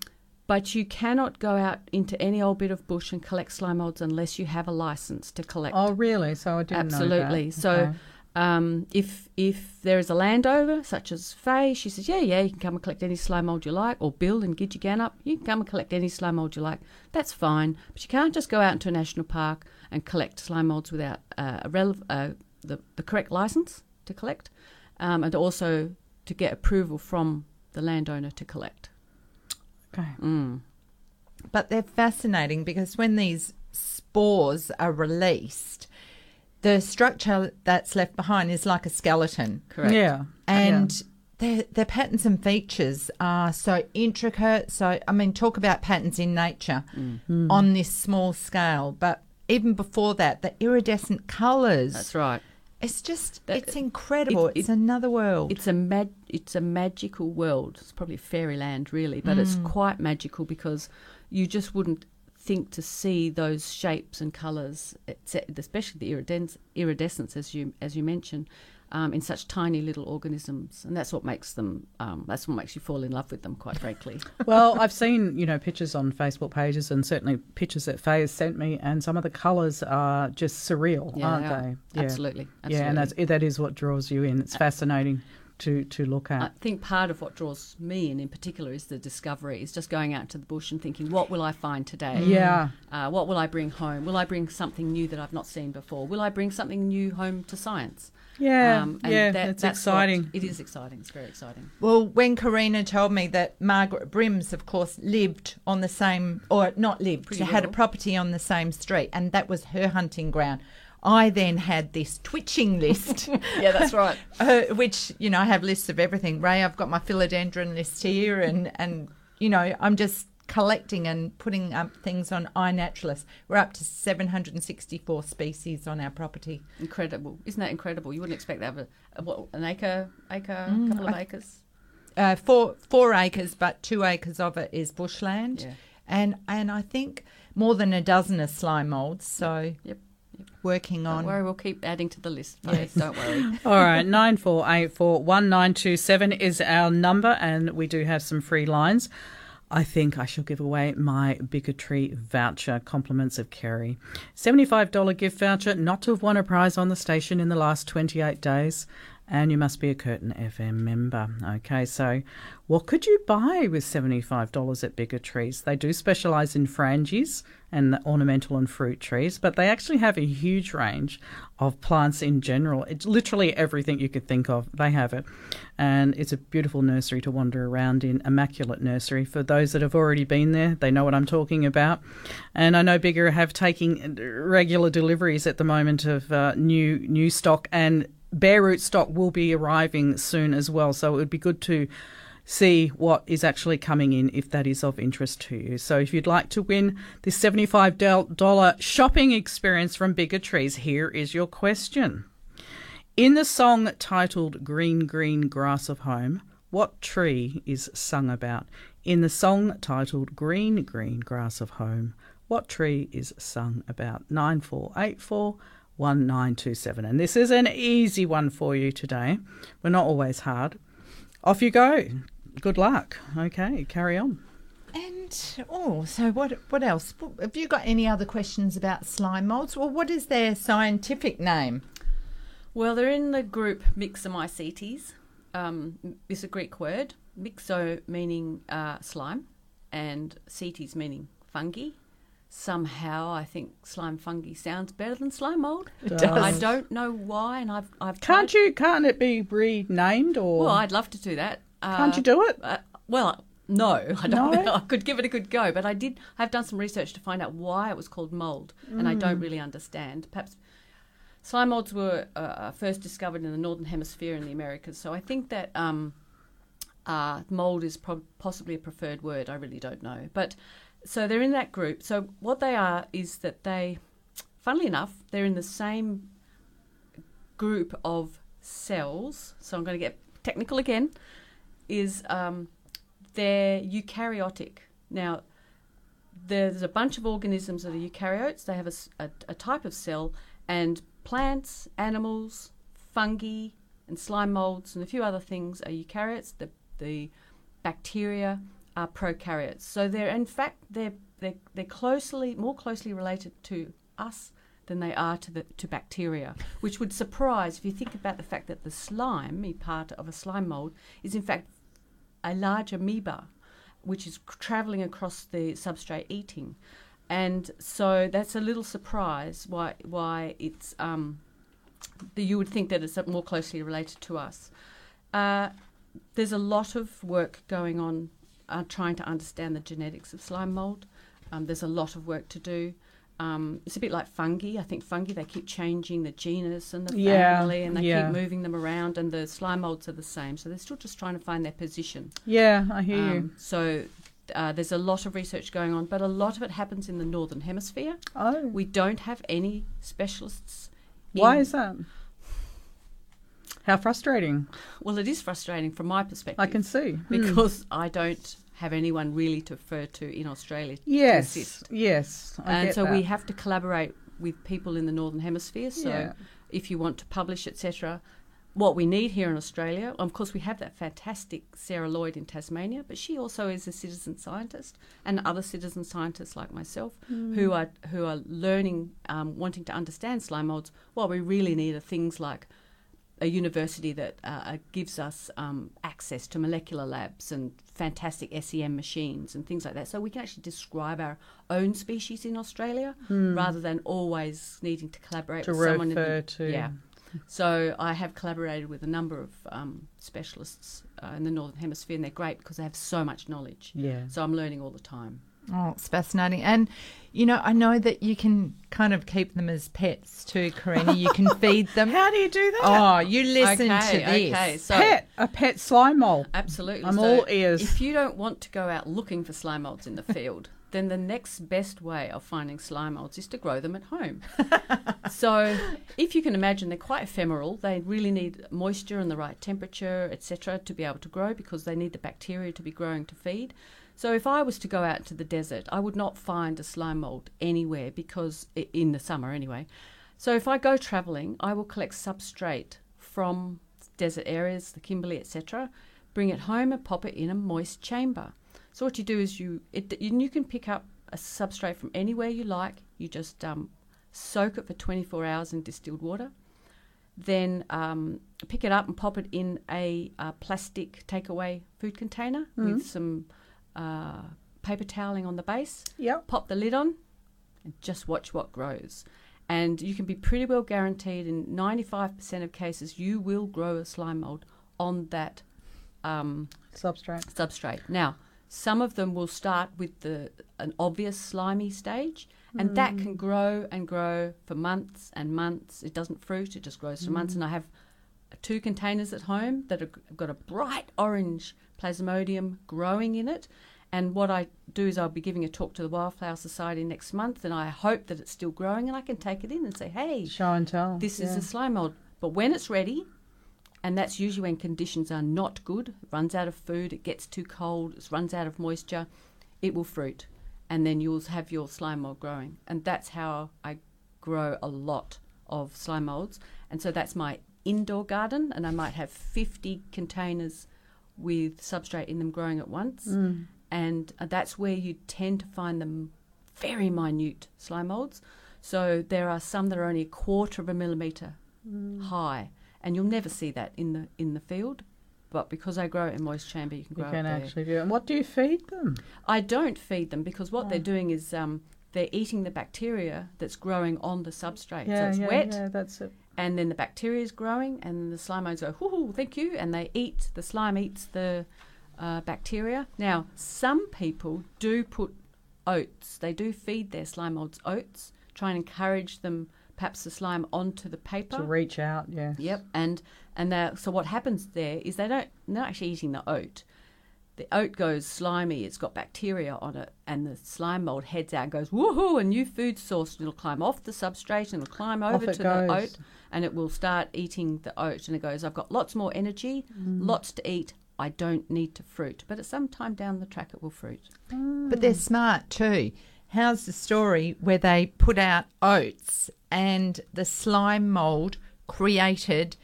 but you cannot go out into any old bit of bush and collect slime molds unless you have a license to collect. Oh, really? So I didn't Absolutely. know that. So, um, if if there is a landowner such as Faye, she says, yeah, yeah, you can come and collect any slime mold you like, or Bill Gidgegannup, you can come and collect any slime mold you like. That's fine, but you can't just go out into a national park and collect slime molds without uh, a rele- uh, the the correct license to collect, um, and also to get approval from the landowner to collect. Okay. Mm. But they're fascinating because when these spores are released, the structure that's left behind is like a skeleton. Correct. Yeah. And Yeah. their their patterns and features are so intricate. So I mean, talk about patterns in nature Mm. on this small scale. But even before that, the iridescent colours. That's right. It's just it's incredible. it- it's another world. It's a mag- it's a magical world. It's probably fairyland, really, but it's Mm. quite magical because you just wouldn't think to see those shapes and colours, especially the iridescence, iridescence as you as you mentioned, um, in such tiny little organisms, and that's what makes them. Um, that's what makes you fall in love with them, quite frankly. well, I've seen you know pictures on Facebook pages and certainly pictures that Faye has sent me, and some of the colours are just surreal, Yeah, aren't they are. they? Absolutely, Yeah, and that's, that is what draws you in. It's fascinating to to look at. I think part of what draws me in, in particular, is the discovery. Is just going out to the bush and thinking, what will I find today? Yeah. Uh, what will I bring home? Will I bring something new that I've not seen before? Will I bring something new home to science? Um, Yeah, and yeah, it's that's what- exciting. it is exciting. It's very exciting. Well, when Karina told me that Margaret Brims, of course, lived on the same, or not lived, Pretty had a property on the same street, and that was her hunting ground. I then had this twitching list. Yeah, that's right. uh, which, you know, I have lists of everything. Ray, I've got my philodendron list here, and, and you know, I'm just collecting and putting up things on iNaturalist. We're up to 764 species on our property. Incredible, isn't that incredible? You wouldn't expect to have a, a what, an acre, acre, Mm, couple of I- acres. uh, four four acres, but two acres of it is bushland, Yeah. and and I think more than a dozen are slime molds. So Yep. working Don't on. worry, we'll keep adding to the list. Yes. Yes. Don't worry. All right, nine four eight four one nine two seven is our number, and we do have some free lines. I think I shall give away my Bigger Trees voucher, compliments of Kerry. $75 gift voucher, not to have won a prize on the station in the last 28 days. And you must be a Curtin FM member. Okay, so what could you buy with $75 at Bigger Trees? They do specialise in frangies and the ornamental and fruit trees, but they actually have a huge range of plants in general. It's literally everything you could think of. They have it. And it's a beautiful nursery to wander around in, immaculate nursery. For those that have already been there, they know what I'm talking about. And I know Bigger have taking regular deliveries at the moment of uh, new new stock and bare root stock will be arriving soon as well. So it would be good to see what is actually coming in if that is of interest to you. So if you'd like to win this $75 shopping experience from Bigger Trees, here is your question. In the song titled Green Green Grass of Home, what tree is sung about? In the song titled Green Green Grass of Home, what tree is sung about? 9484 1927. And this is an easy one for you today. We're not always hard. Off you go. Good luck. Okay, carry on. And oh, so what? What else? Have you got any other questions about slime molds? Well, what is their scientific name? Well, they're in the group Myxomycetes. Um, it's a Greek word. myxo meaning uh, slime, and cetes meaning fungi. Somehow I think slime fungi sounds better than slime mold. It does. I don't know why, and I've I've Can't you? Can't it be renamed or? Well, I'd love to do that. Can't you do it? Uh, well, no, I don't No? know. I could give it a good go, but I did. I've done some research to find out why it was called mold, and I don't Mm. really understand. Perhaps slime molds were uh, first discovered in the northern hemisphere in the Americas, so I think that um, uh, mold is prob possibly a preferred word. I really don't know, but so they're in that group. So what they are is that they, funnily enough, they're in the same group of cells. So I'm going to get technical again. Is um, they're eukaryotic. Now, there's a bunch of organisms that are eukaryotes. They have a type of cell, and plants, animals, fungi, and slime molds, and a few other things are eukaryotes. The, the bacteria are prokaryotes. So they're in fact they're they're, they're closely more closely related to us than they are to the to bacteria, which would surprise if you think about the fact that the slimy part of a slime mold is in fact a large amoeba, which is traveling across the substrate eating, and so that's a little surprise why why it's um, you would think that it's more closely related to us. Uh, there's a lot of work going on uh, trying to understand the genetics of slime mold. Um, there's a lot of work to do. Um, it's a bit like fungi. I think fungi they keep changing the genus and the Yeah, family, and they yeah. keep moving them around. And the slime molds are the same, so they're still just trying to find their position. Yeah, I hear you. Um, So uh, there's a lot of research going on, but a lot of it happens in the northern hemisphere. Oh. We don't have any specialists. Why is that? How frustrating. Well, it is frustrating from my perspective. I can see. Hmm. because I don't have anyone really to refer to in Australia Yes, to assist. yes, I and so we have to collaborate with people in the northern hemisphere. So Yeah. if you want to publish, etc., what we need here in Australia, of course, we have that fantastic Sarah Lloyd in Tasmania, but she also is a citizen scientist, and other citizen scientists like myself Mm. who are who are learning, um, wanting to understand slime molds. What we really need are things like a university that uh, gives us um, access to molecular labs and fantastic SEM machines and things like that, so we can actually describe our own species in Australia Hmm. rather than always needing to collaborate To with someone. in the- refer to- yeah. So I have collaborated with a number of um, specialists uh, in the northern hemisphere, and they're great because they have so much knowledge. Yeah. So I'm learning all the time. Oh, it's fascinating. And, you know, I know that you can kind of keep them as pets too, Karina. You can feed them. How do you do that? Oh, you listen Okay, to this. okay, so- pet, a pet slime mold. Absolutely. I'm So all ears. If you don't want to go out looking for slime molds in the field, then the next best way of finding slime molds is to grow them at home. so, if you can imagine, they're quite ephemeral. They really need moisture and the right temperature, etc., to be able to grow because they need the bacteria to be growing to feed. So, if I was to go out to the desert, I would not find a slime mold anywhere because in the summer anyway. So, if I go travelling, I will collect substrate from desert areas, the Kimberley, etc., bring it home and pop it in a moist chamber. So what you do is you it you, can pick up a substrate from anywhere you like. You just um, soak it for 24 hours in distilled water, then um, pick it up and pop it in a, uh plastic takeaway food container Mhm. with some uh, paper toweling on the base. Yep. Pop the lid on, and just watch what grows. And you can be pretty well guaranteed in 95% of cases you will grow a slime mold on that um, substrate. Substrate. Now, some of them will start with the an obvious slimy stage, and that Mm. can grow and grow for months and months. It doesn't fruit; it just grows for months. Mm. And I have two containers at home that have got a bright orange plasmodium growing in it. And what I do is I'll be giving a talk to the Wildflower Society next month, and I hope that it's still growing, and I can take it in and say, "Hey, Show and tell. this is a slime mold." But when it's ready, and that's usually when conditions are not good, it runs out of food, it gets too cold, it runs out of moisture, it will fruit, and then you'll have your slime mold growing. And that's how I grow a lot of slime molds. And so that's my indoor garden, and I might have 50 containers with substrate in them growing at once. Mm. And uh, that's where you tend to find them very minute slime molds. So there are some that are only a quarter of a millimetre Mm. high, and you'll never see that in the in the field. But because I grow it in moist chamber, you can grow. You can actually do it. And what do you feed them? I don't feed them because what Oh. they're doing is um, they're eating the bacteria that's growing on the substrate. Yeah, so it's yeah, wet. yeah, that's it. And then the bacteria is growing, and the slime modes go, hoo thank you, and they eat, the slime eats the uh, bacteria. Now, some people do put oats, they do feed their slime molds oats, try and encourage them, perhaps the slime, onto the paper. To reach out, yeah. Yep, and and so what happens there is they don't they're not actually eating the oat. The oat goes slimy. It's got bacteria on it, and the slime mold heads out and goes woohoo, a new food source. And it'll climb off the substrate and it'll climb over it to goes. the oat, and it will start eating the oat. And it goes, I've got lots more energy, Mm. lots to eat. I don't need to fruit, but at some time down the track it will fruit. But they're smart too. How's the story where they put out oats and the slime mold created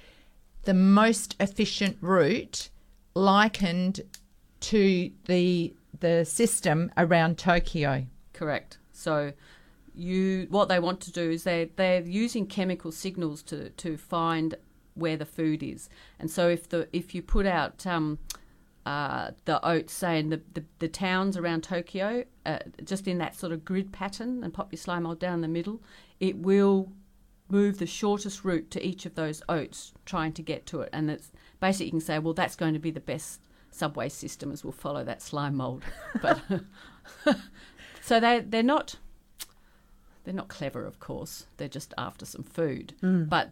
the most efficient route likened to the the system around Tokyo? Correct. So you what they want to do is they they're using chemical signals to to find where the food is. And so if the if you put out um, uh, the oats, say in the, the, the towns around Tokyo, uh, just in that sort of grid pattern, and pop your slime mold down the middle, it will move the shortest route to each of those oats, trying to get to it. And it's basically you can say, well, that's going to be the best subway system, as we'll follow that slime mold. But so they they're not they're not clever, of course. They're just after some food. Mm. But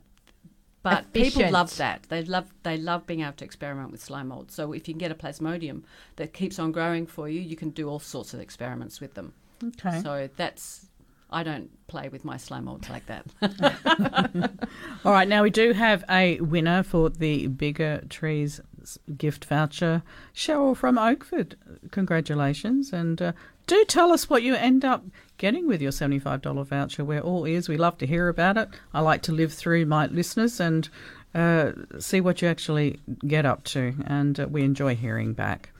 but people love that. They love they love being able to experiment with slime mold. So if you can get a plasmodium that keeps on growing for you, you can do all sorts of experiments with them. Okay. So that's I don't play with my slime molds like that. All right, now we do have a winner for the Bigger Trees gift voucher. Cheryl from Oakford, congratulations. And uh, do tell us what you end up getting with your $75 voucher. We're all ears. We love to hear about it. I like to live through my listeners and uh, see what you actually get up to. And uh, we enjoy hearing back.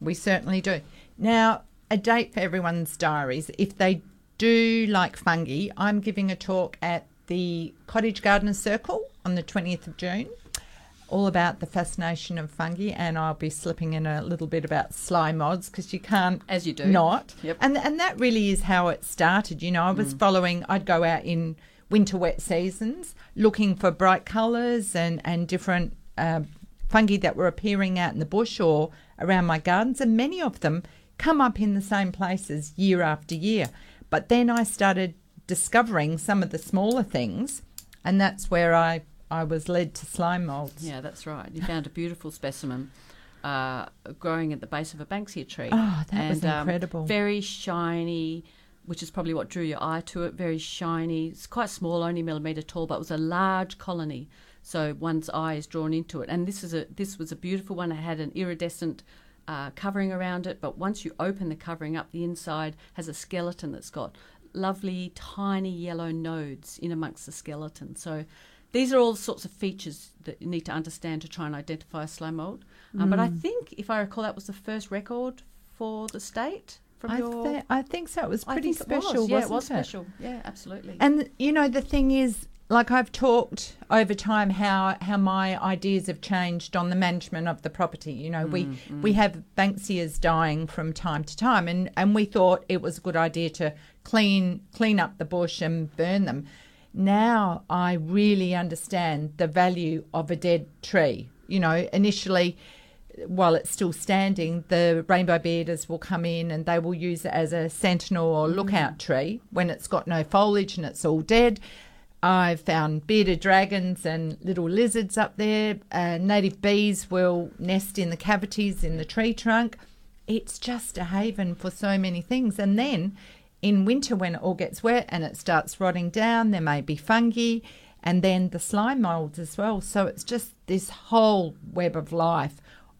We certainly do. Now, a date for everyone's diaries. If they do like fungi, I'm giving a talk at the Cottage Gardeners Circle on the 20th of June, all about the fascination of fungi, and I'll be slipping in a little bit about slime mods because you can't, as you do, not. Yep. And and that really is how it started. You know, I was Mm. following. I'd go out in winter wet seasons looking for bright colours and and different. Uh, fungi that were appearing out in the bush or around my gardens, and many of them come up in the same places year after year. But then I started discovering some of the smaller things, and that's where I, I was led to slime molds. Yeah, that's right. You found a beautiful specimen uh, growing at the base of a Banksia tree. Oh, that was And, um, incredible. very shiny, which is probably what drew your eye to it. Very shiny. It's quite small, only millimetre tall, but it was a large colony. So one's eye is drawn into it. And this is a this was a beautiful one. It had an iridescent uh, covering around it, but once you open the covering up, the inside has a skeleton that's got lovely tiny yellow nodes in amongst the skeleton. So these are all sorts of features that you need to understand to try and identify a slime mold. Uh, but I Mm. think, if I recall, that was the first record for the state from I, your. thi- I think so. It was pretty it was. special, Yeah, it was special. Yeah, absolutely. And you know, the thing is, like I've talked over time how how my ideas have changed on the management of the property. You know, we Mm, mm. we have Banksias dying from time to time, and and we thought it was a good idea to clean clean up the bush and burn them. Now I really understand the value of a dead tree. You know, initially while it's still standing, the rainbow bee-eaters will come in and they will use it as a sentinel or lookout tree when it's got no foliage and it's all dead. I've found bearded dragons and little lizards up there. Uh, native bees will nest in the cavities in the tree trunk. It's just a haven for so many things. And then in winter, when it all gets wet and it starts rotting down, there may be fungi and then the slime molds as well. So it's just this whole web of life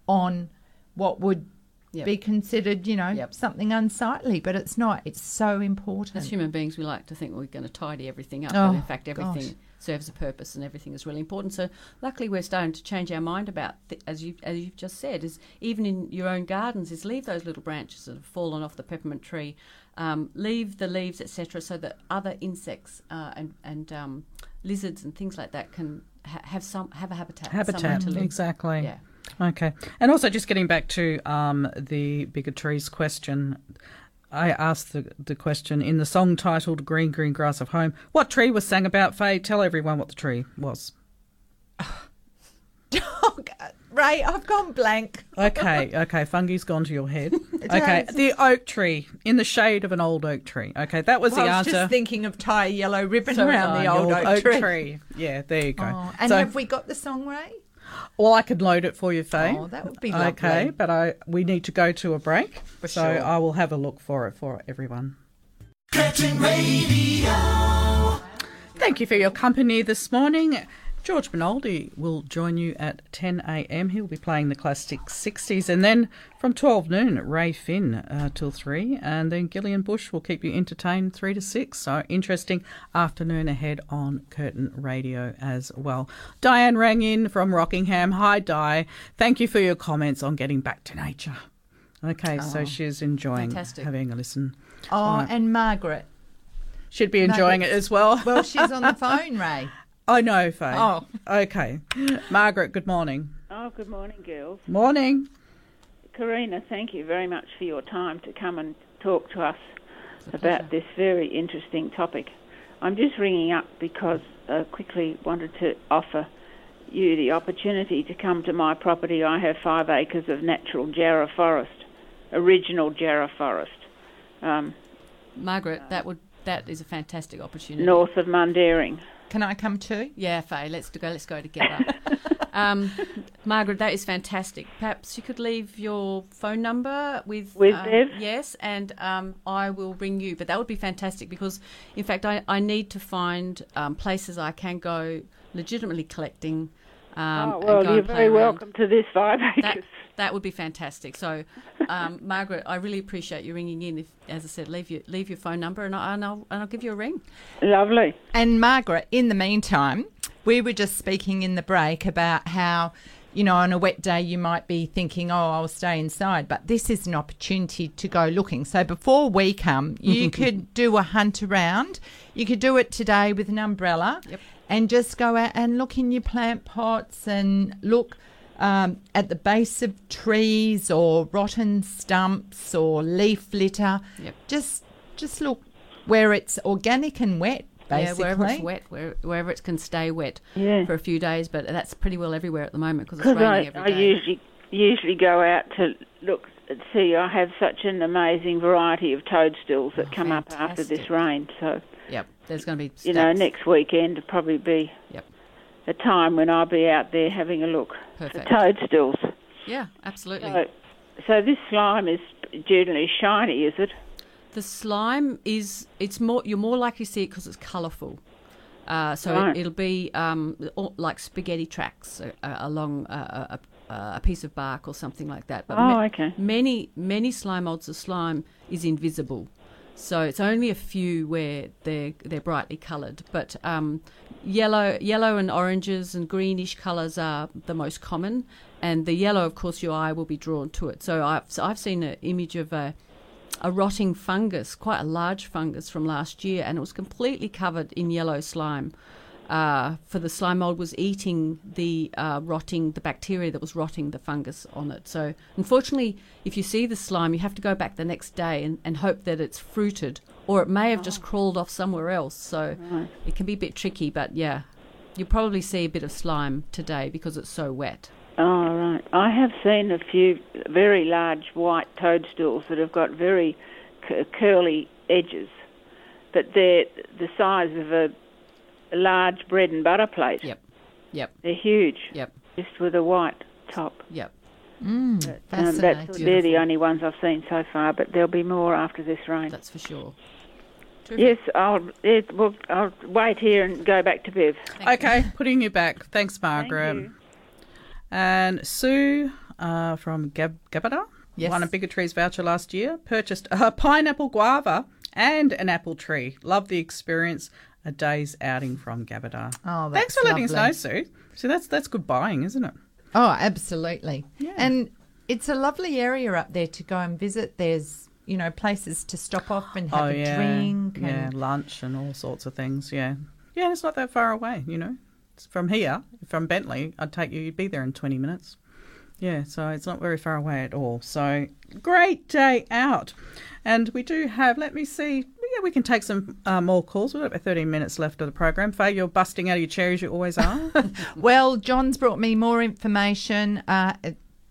on what would Yep. be considered, you know, something unsightly, but it's not. It's so important. As human beings, we like to think we're going to tidy everything up, Oh, but in fact, everything gosh. serves a purpose and everything is really important. So, luckily, we're starting to change our mind about, th- as you as you've just said, is even in your own gardens, is leave those little branches that have fallen off the peppermint tree, um, leave the leaves, etc., so that other insects uh, and and um, lizards and things like that can ha- have some have a habitat. Habitat, to live. exactly. Yeah. Okay. And also, just getting back to um, the bigger trees question, I asked the, the question in the song titled Green Green Grass of Home. What tree was sang about, Faye? Tell everyone what the tree was. Oh, God. Ray, I've gone blank. Okay, okay, fungi's gone to your head. Okay, has. the oak tree, in the shade of an old oak tree. Okay, that was Well, the I was answer. just thinking of tie a yellow ribbon So around the was old your oak, tree. Yeah, there you go. Oh, and So- have we got the song, Ray? Well, I could load it for you, Faye. Oh, that would be lovely. Okay, but I we need to go to a break, For so sure. I will have a look for it for everyone. Curtin Radio. Thank you for your company this morning. George Minoldi will join you at 10 a.m. He'll be playing the classic 60s, and then from 12 noon, Ray Finn uh, till 3, and then Gillian Bush will keep you entertained 3 to 6. So, interesting afternoon ahead on Curtin Radio as well. Diane rang in from Rockingham. Hi, Di. Thank you for your comments on getting back to nature. Okay, so Oh, she's enjoying fantastic. having a listen. Oh, right. and Margaret. Should be enjoying it as well. Well, she's on the phone, Ray. I know, Faye. Oh. Okay. Margaret, good morning. Oh, good morning, girls. Morning. Karina, thank you very much for your time to come and talk to us about this very interesting topic. I'm just ringing up because I quickly wanted to offer you the opportunity to come to my property. I have five acres of natural jarrah forest, original jarrah forest, um, Margaret, that would that is a fantastic opportunity. north of Mundaring. Can I come too? Yeah, Faye, let's go. Let's go together. um, Margaret, that is fantastic. Perhaps you could leave your phone number with With um, Bev? Yes, and um, I will ring you. But that would be fantastic because, in fact, I, I need to find um, places I can go legitimately collecting. Um, oh, and well, go you're and play very around. welcome to this five acres. That, that would be fantastic. So, um, Margaret, I really appreciate you ringing in. If, as I said, leave your leave your phone number and, I, and I'll and I'll give you a ring. Lovely. And Margaret, in the meantime, we were just speaking in the break about how, you know, on a wet day you might be thinking, oh, I'll stay inside. But this is an opportunity to go looking. So before we come, you could do a hunt around. You could do it today with an umbrella and just go out and look in your plant pots and look. Um, at the base of trees or rotten stumps or leaf litter, Yep. just just look where it's organic and wet. Basically, Yeah, wherever it's wet, where, wherever it can stay wet Yeah. for a few days, but that's pretty well everywhere at the moment because it's Because I, raining I every day. usually usually go out to look and see. I have such an amazing variety of toadstools that come up after this rain. So Yep, there's going to be you know, next weekend will probably be Yep. A time when I'll be out there having a look Perfect. for toadstools. Yeah, absolutely. So, so this slime is generally shiny, is it? The slime is it's more you're more likely to see it because it's colourful. Uh, so Right. it, will be um, like spaghetti tracks uh, uh, along a, a, a, a piece of bark or something like that. But Oh, okay. Many many slime molds of slime is invisible, so it's only a few where they're they're brightly coloured. But um, yellow yellow and oranges and greenish colours are the most common, and the yellow, of course, your eye will be drawn to it. So I've so I've seen an image of a a rotting fungus, quite a large fungus from last year, and it was completely covered in yellow slime. Uh, for the slime mold was eating the uh, rotting, the bacteria that was rotting the fungus on it. So, unfortunately, if you see the slime, you have to go back the next day and, and hope that it's fruited, or it may have just crawled off somewhere else. So, Right. it can be a bit tricky, but yeah, you'll probably see a bit of slime today because it's so wet. Oh, right. I have seen a few very large white toadstools that have got very c- curly edges, but they're the size of a large bread and butter plate. Yep. Yep. They're huge. Yep. Just with a white top. Yep. Mm, Um, that's, they're the only ones I've seen so far, but there'll be more after this rain. That's for sure. Yes, I'll. It, well, I'll wait here and go back to Bev. okay, putting you back. Thanks, Margaret. Thank And Sue uh, from Gab- Gabada Yes. won a Bigger Trees voucher last year, purchased a pineapple guava and an apple tree. Love the experience. A day's outing from Gabada. Oh, Thanks for letting us know, Sue. So that's that's good buying, isn't it? Oh, absolutely. Yeah. And it's a lovely area up there to go and visit. There's, you know, places to stop off and have oh a yeah, drink. yeah, And, lunch and all sorts of things. Yeah, yeah, it's not that far away. You know, it's from here, from Bentley. I'd take you. You'd be there in twenty minutes. Yeah, so it's not very far away at all. So great day out. And we do have, let me see, yeah, we can take some uh, more calls. We've got about 13 minutes left of the program. Faye, you're busting out of your chair as you always are. Well, John's brought me more information. Uh,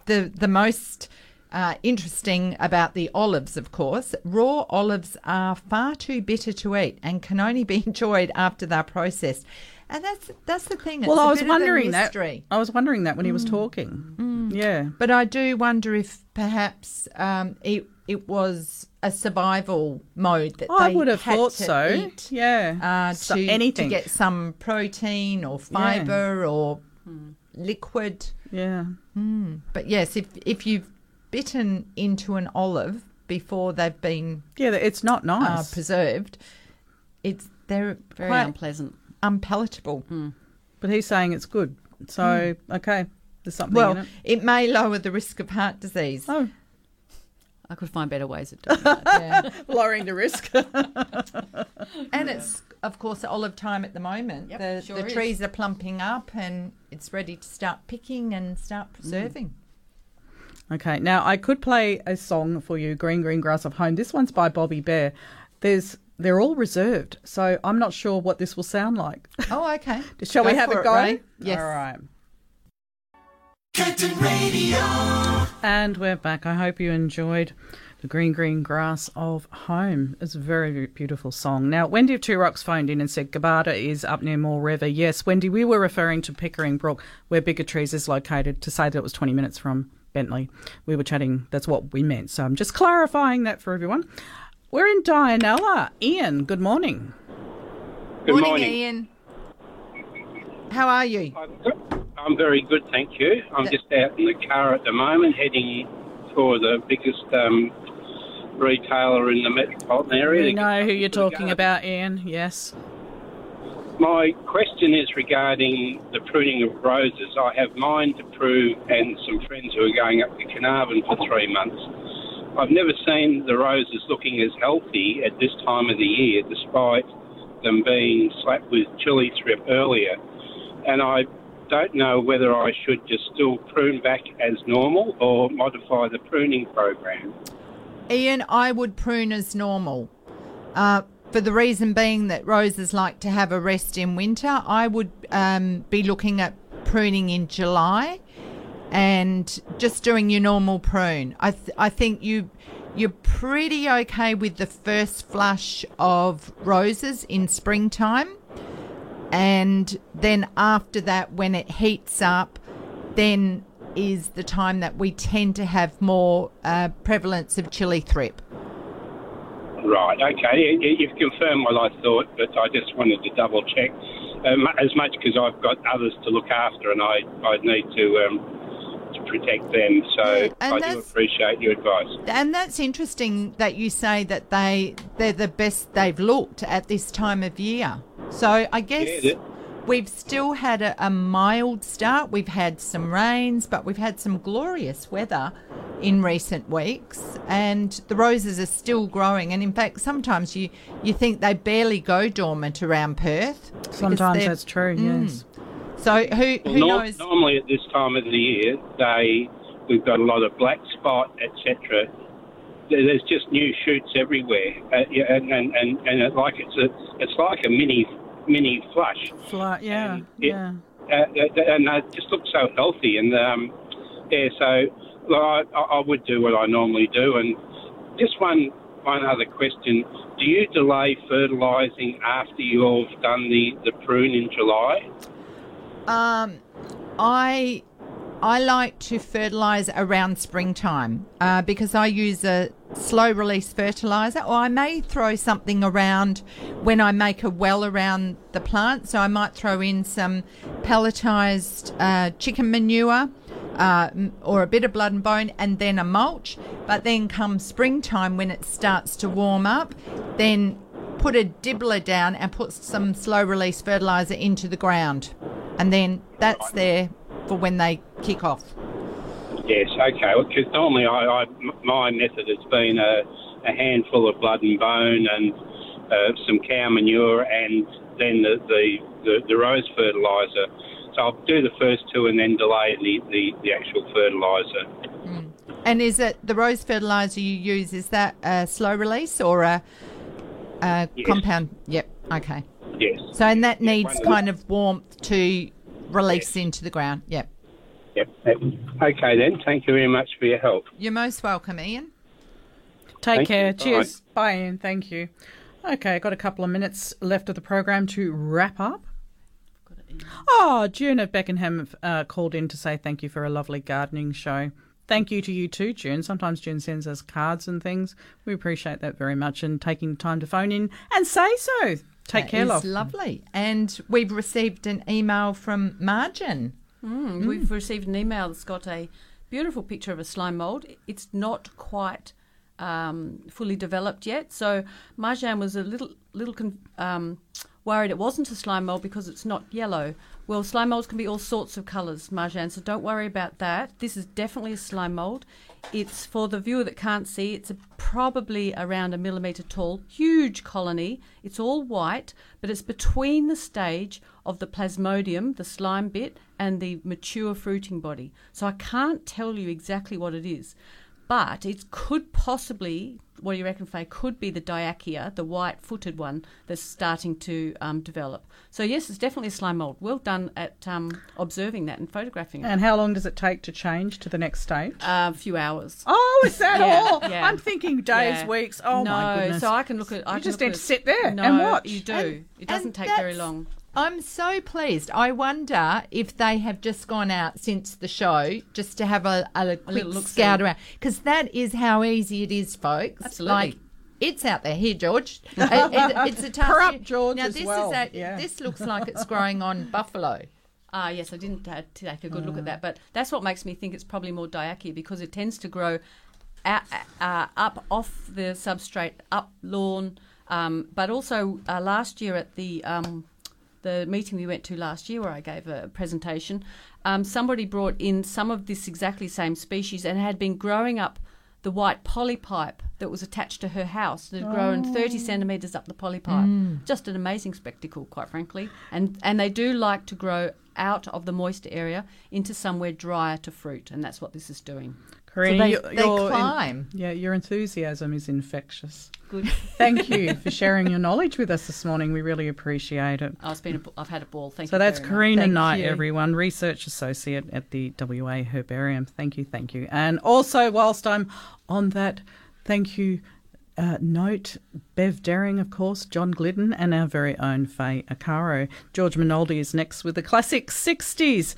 the the most uh, interesting about the olives, of course, raw olives are far too bitter to eat and can only be enjoyed after they're processed. And that's that's the thing. It's well, a I was bit of a wondering that. I was wondering that when he was Mm. talking. Yeah. But I do wonder if perhaps um, it it was a survival mode that I they would have had thought to so. Eat, Yeah. uh, So to, anything. to get some protein or fibre or liquid. Yeah. Mm. But yes, if if you've bitten into an olive before they've been Yeah, it's not uh, nice. preserved, it's they're Very quite unpleasant. Unpalatable. But he's saying it's good. So, okay, there's something Well, in it. it may lower the risk of heart disease. Oh. I could find better ways of doing that. Lowering the risk. and it's of course olive time at the moment. Yep, the sure the is. trees are plumping up and it's ready to start picking and Mm. start preserving. Okay, now I could play a song for you, Green Green Grass of Home. This one's by Bobby Bare. There's they're all reserved, so I'm not sure what this will sound like. Oh, okay. Shall we have a it, go? Ray. Yes. All right. Curtin Radio. And we're back. I hope you enjoyed the Green Green Grass of Home. It's a very, very beautiful song. Now, Wendy of Two Rocks phoned in and said Gabbadah is up near Moore River. Yes, Wendy, we were referring to Pickering Brook, where Bigger Trees is located, to say that it was 20 minutes from Bentley. We were chatting, that's what we meant. So I'm just clarifying that for everyone. We're in Dianella. Ian, good morning. Good morning. Ian. How are you? I'm very good, thank you. I'm just out in the car at the moment, heading for the biggest um, retailer in the metropolitan area. We know who you're talking about, Ian. Yes. My question is regarding the pruning of roses. I have mine to prune and some friends who are going up to Carnarvon for three months. I've never seen the roses looking as healthy at this time of the year, despite them being slapped with chili thrip earlier. And I don't know whether I should just still prune back as normal or modify the pruning program. Ian, I would prune as normal. Uh, for the reason being that roses like to have a rest in winter, I would um, be looking at pruning in July and just doing your normal prune. I, th- I think you you're pretty okay with the first flush of roses in springtime, and then after that, when it heats up, then is the time that we tend to have more uh, prevalence of chili thrip. Right, okay. You- You've confirmed what I thought, but I just wanted to double check. Um, as much because I've got others to look after and I, I need to, um, to protect them. So and I do appreciate your advice. And that's interesting that you say that they they're the best they've looked at this time of year. So I guess Yeah, we've still had a, a mild start. We've had some rains, but we've had some glorious weather in recent weeks, and the roses are still growing. And in fact, sometimes you you think they barely go dormant around Perth. Sometimes that's true, Mm. yes. So who Well, who nor- knows? Normally at this time of the year, they we've got a lot of black spot, etc. There's just new shoots everywhere, uh, yeah, and and and, and it, like it's a it's like a mini mini flush. Fly, yeah, it- yeah. uh, uh, and they just look so healthy. And um, yeah, so well, I, I I would do what I normally do. And just one one other question: Do you delay fertilising after you've done the the prune in July? Um, I I like to fertilise around springtime uh, because I use a slow release fertiliser, or I may throw something around when I make a well around the plant. So I might throw in some pelletised uh, chicken manure. Uh, or a bit of blood and bone, and then a mulch. But then, come springtime, when it starts to warm up, then put a dibbler down and put some slow release fertilizer into the ground. And then that's there for when they kick off. Yes, okay. Because normally, I, I, my method has been a, a handful of blood and bone and uh, some cow manure, and then the the, the, the rose fertiliser. So I'll do the first two and then delay the, the, the actual fertiliser. And is it the rose fertilizer you use? Is that a slow release or a, a Yes. compound? Yep. Okay. Yes. So and that needs one of kind of warmth to release into the ground. Yep. Yep. Okay then. Thank you very much for your help. You're most welcome, Ian. Take Thank care. you. Bye. Cheers. Bye, Ian. Thank you. Okay, got a couple of minutes left of the program to wrap up. Oh, June of Beckenham uh, called in to say thank you for a lovely gardening show. Thank you to you too, June. Sometimes June sends us cards and things. We appreciate that very much and taking time to phone in and say so. Take That care, is love. lovely. And we've received an email from Marjan. Mm, We've received an email that's got a beautiful picture of a slime mold. It's not quite um, fully developed yet, so Marjan was a little little con- um, worried it wasn't a slime mold because it's not yellow. Well, slime molds can be all sorts of colours, Marjan, so don't worry about that. This is definitely a slime mold. It's for the viewer that can't see. It's a, probably around a millimetre tall, huge colony. It's all white, but it's between the stage of the plasmodium, the slime bit, and the mature fruiting body. So I can't tell you exactly what it is, but it could possibly, what do you reckon, Faye, could be the Diachea, the white-footed one that's starting to um, develop. So yes, it's definitely a slime mold. Well done at um, observing that and photographing it. And how long does it take to change to the next stage? a few hours. Oh, is that Yeah, all? yeah. I'm thinking days, Yeah. weeks. Oh no, my goodness! so I can look at. I You just need to sit there no, and watch. You do. And- it doesn't take very long. I'm so pleased. I wonder if they have just gone out since the show just to have a, a, quick little look-see. scout around. Because that is how easy it is, folks. Absolutely. Like, it's out there. Here, George. It- it- it's a task. Corrupt George now, this well. Is a, Yeah. This looks like it's growing on buffalo. Ah, yes, I didn't uh, take a good look at that, but that's what makes me think it's probably more Diachea because it tends to grow out, uh, up off the substrate, up lawn. Um, but also uh, last year at the um, the meeting we went to last year, where I gave a presentation, um, somebody brought in some of this exactly same species and had been growing up the white polypipe that was attached to her house. It had grown 30 centimetres up the polypipe. Mm. Just an amazing spectacle, quite frankly. And and they do like to grow out of the moist area into somewhere drier to fruit, and that's what this is doing. Karina, they- you- they your climb. yeah, your enthusiasm is infectious. Good. Thank you for sharing your knowledge with us this morning. We really appreciate it. Oh, it's been a, I've had a ball. Thank so you. that's very. Karina Knight, you. everyone, research associate at the WA Herbarium. Thank you, thank you. And also, whilst I'm on that, thank you. Uh, note Bev Daring, of course, John Glidden, and our very own Faye Arcaro. George Minoldi is next with the classic 60s.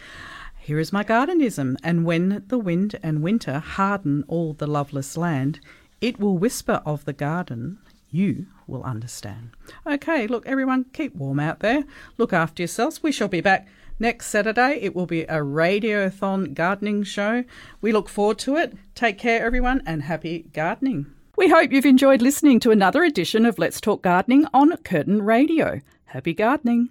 Here is my gardenism, and when the wind and winter harden all the loveless land, it will whisper of the garden, you will understand. Okay, look, everyone, keep warm out there. Look after yourselves. We shall be back next Saturday. It will be a radiothon gardening show. We look forward to it. Take care, everyone, and happy gardening. We hope you've enjoyed listening to another edition of Let's Talk Gardening on Curtin Radio. Happy gardening.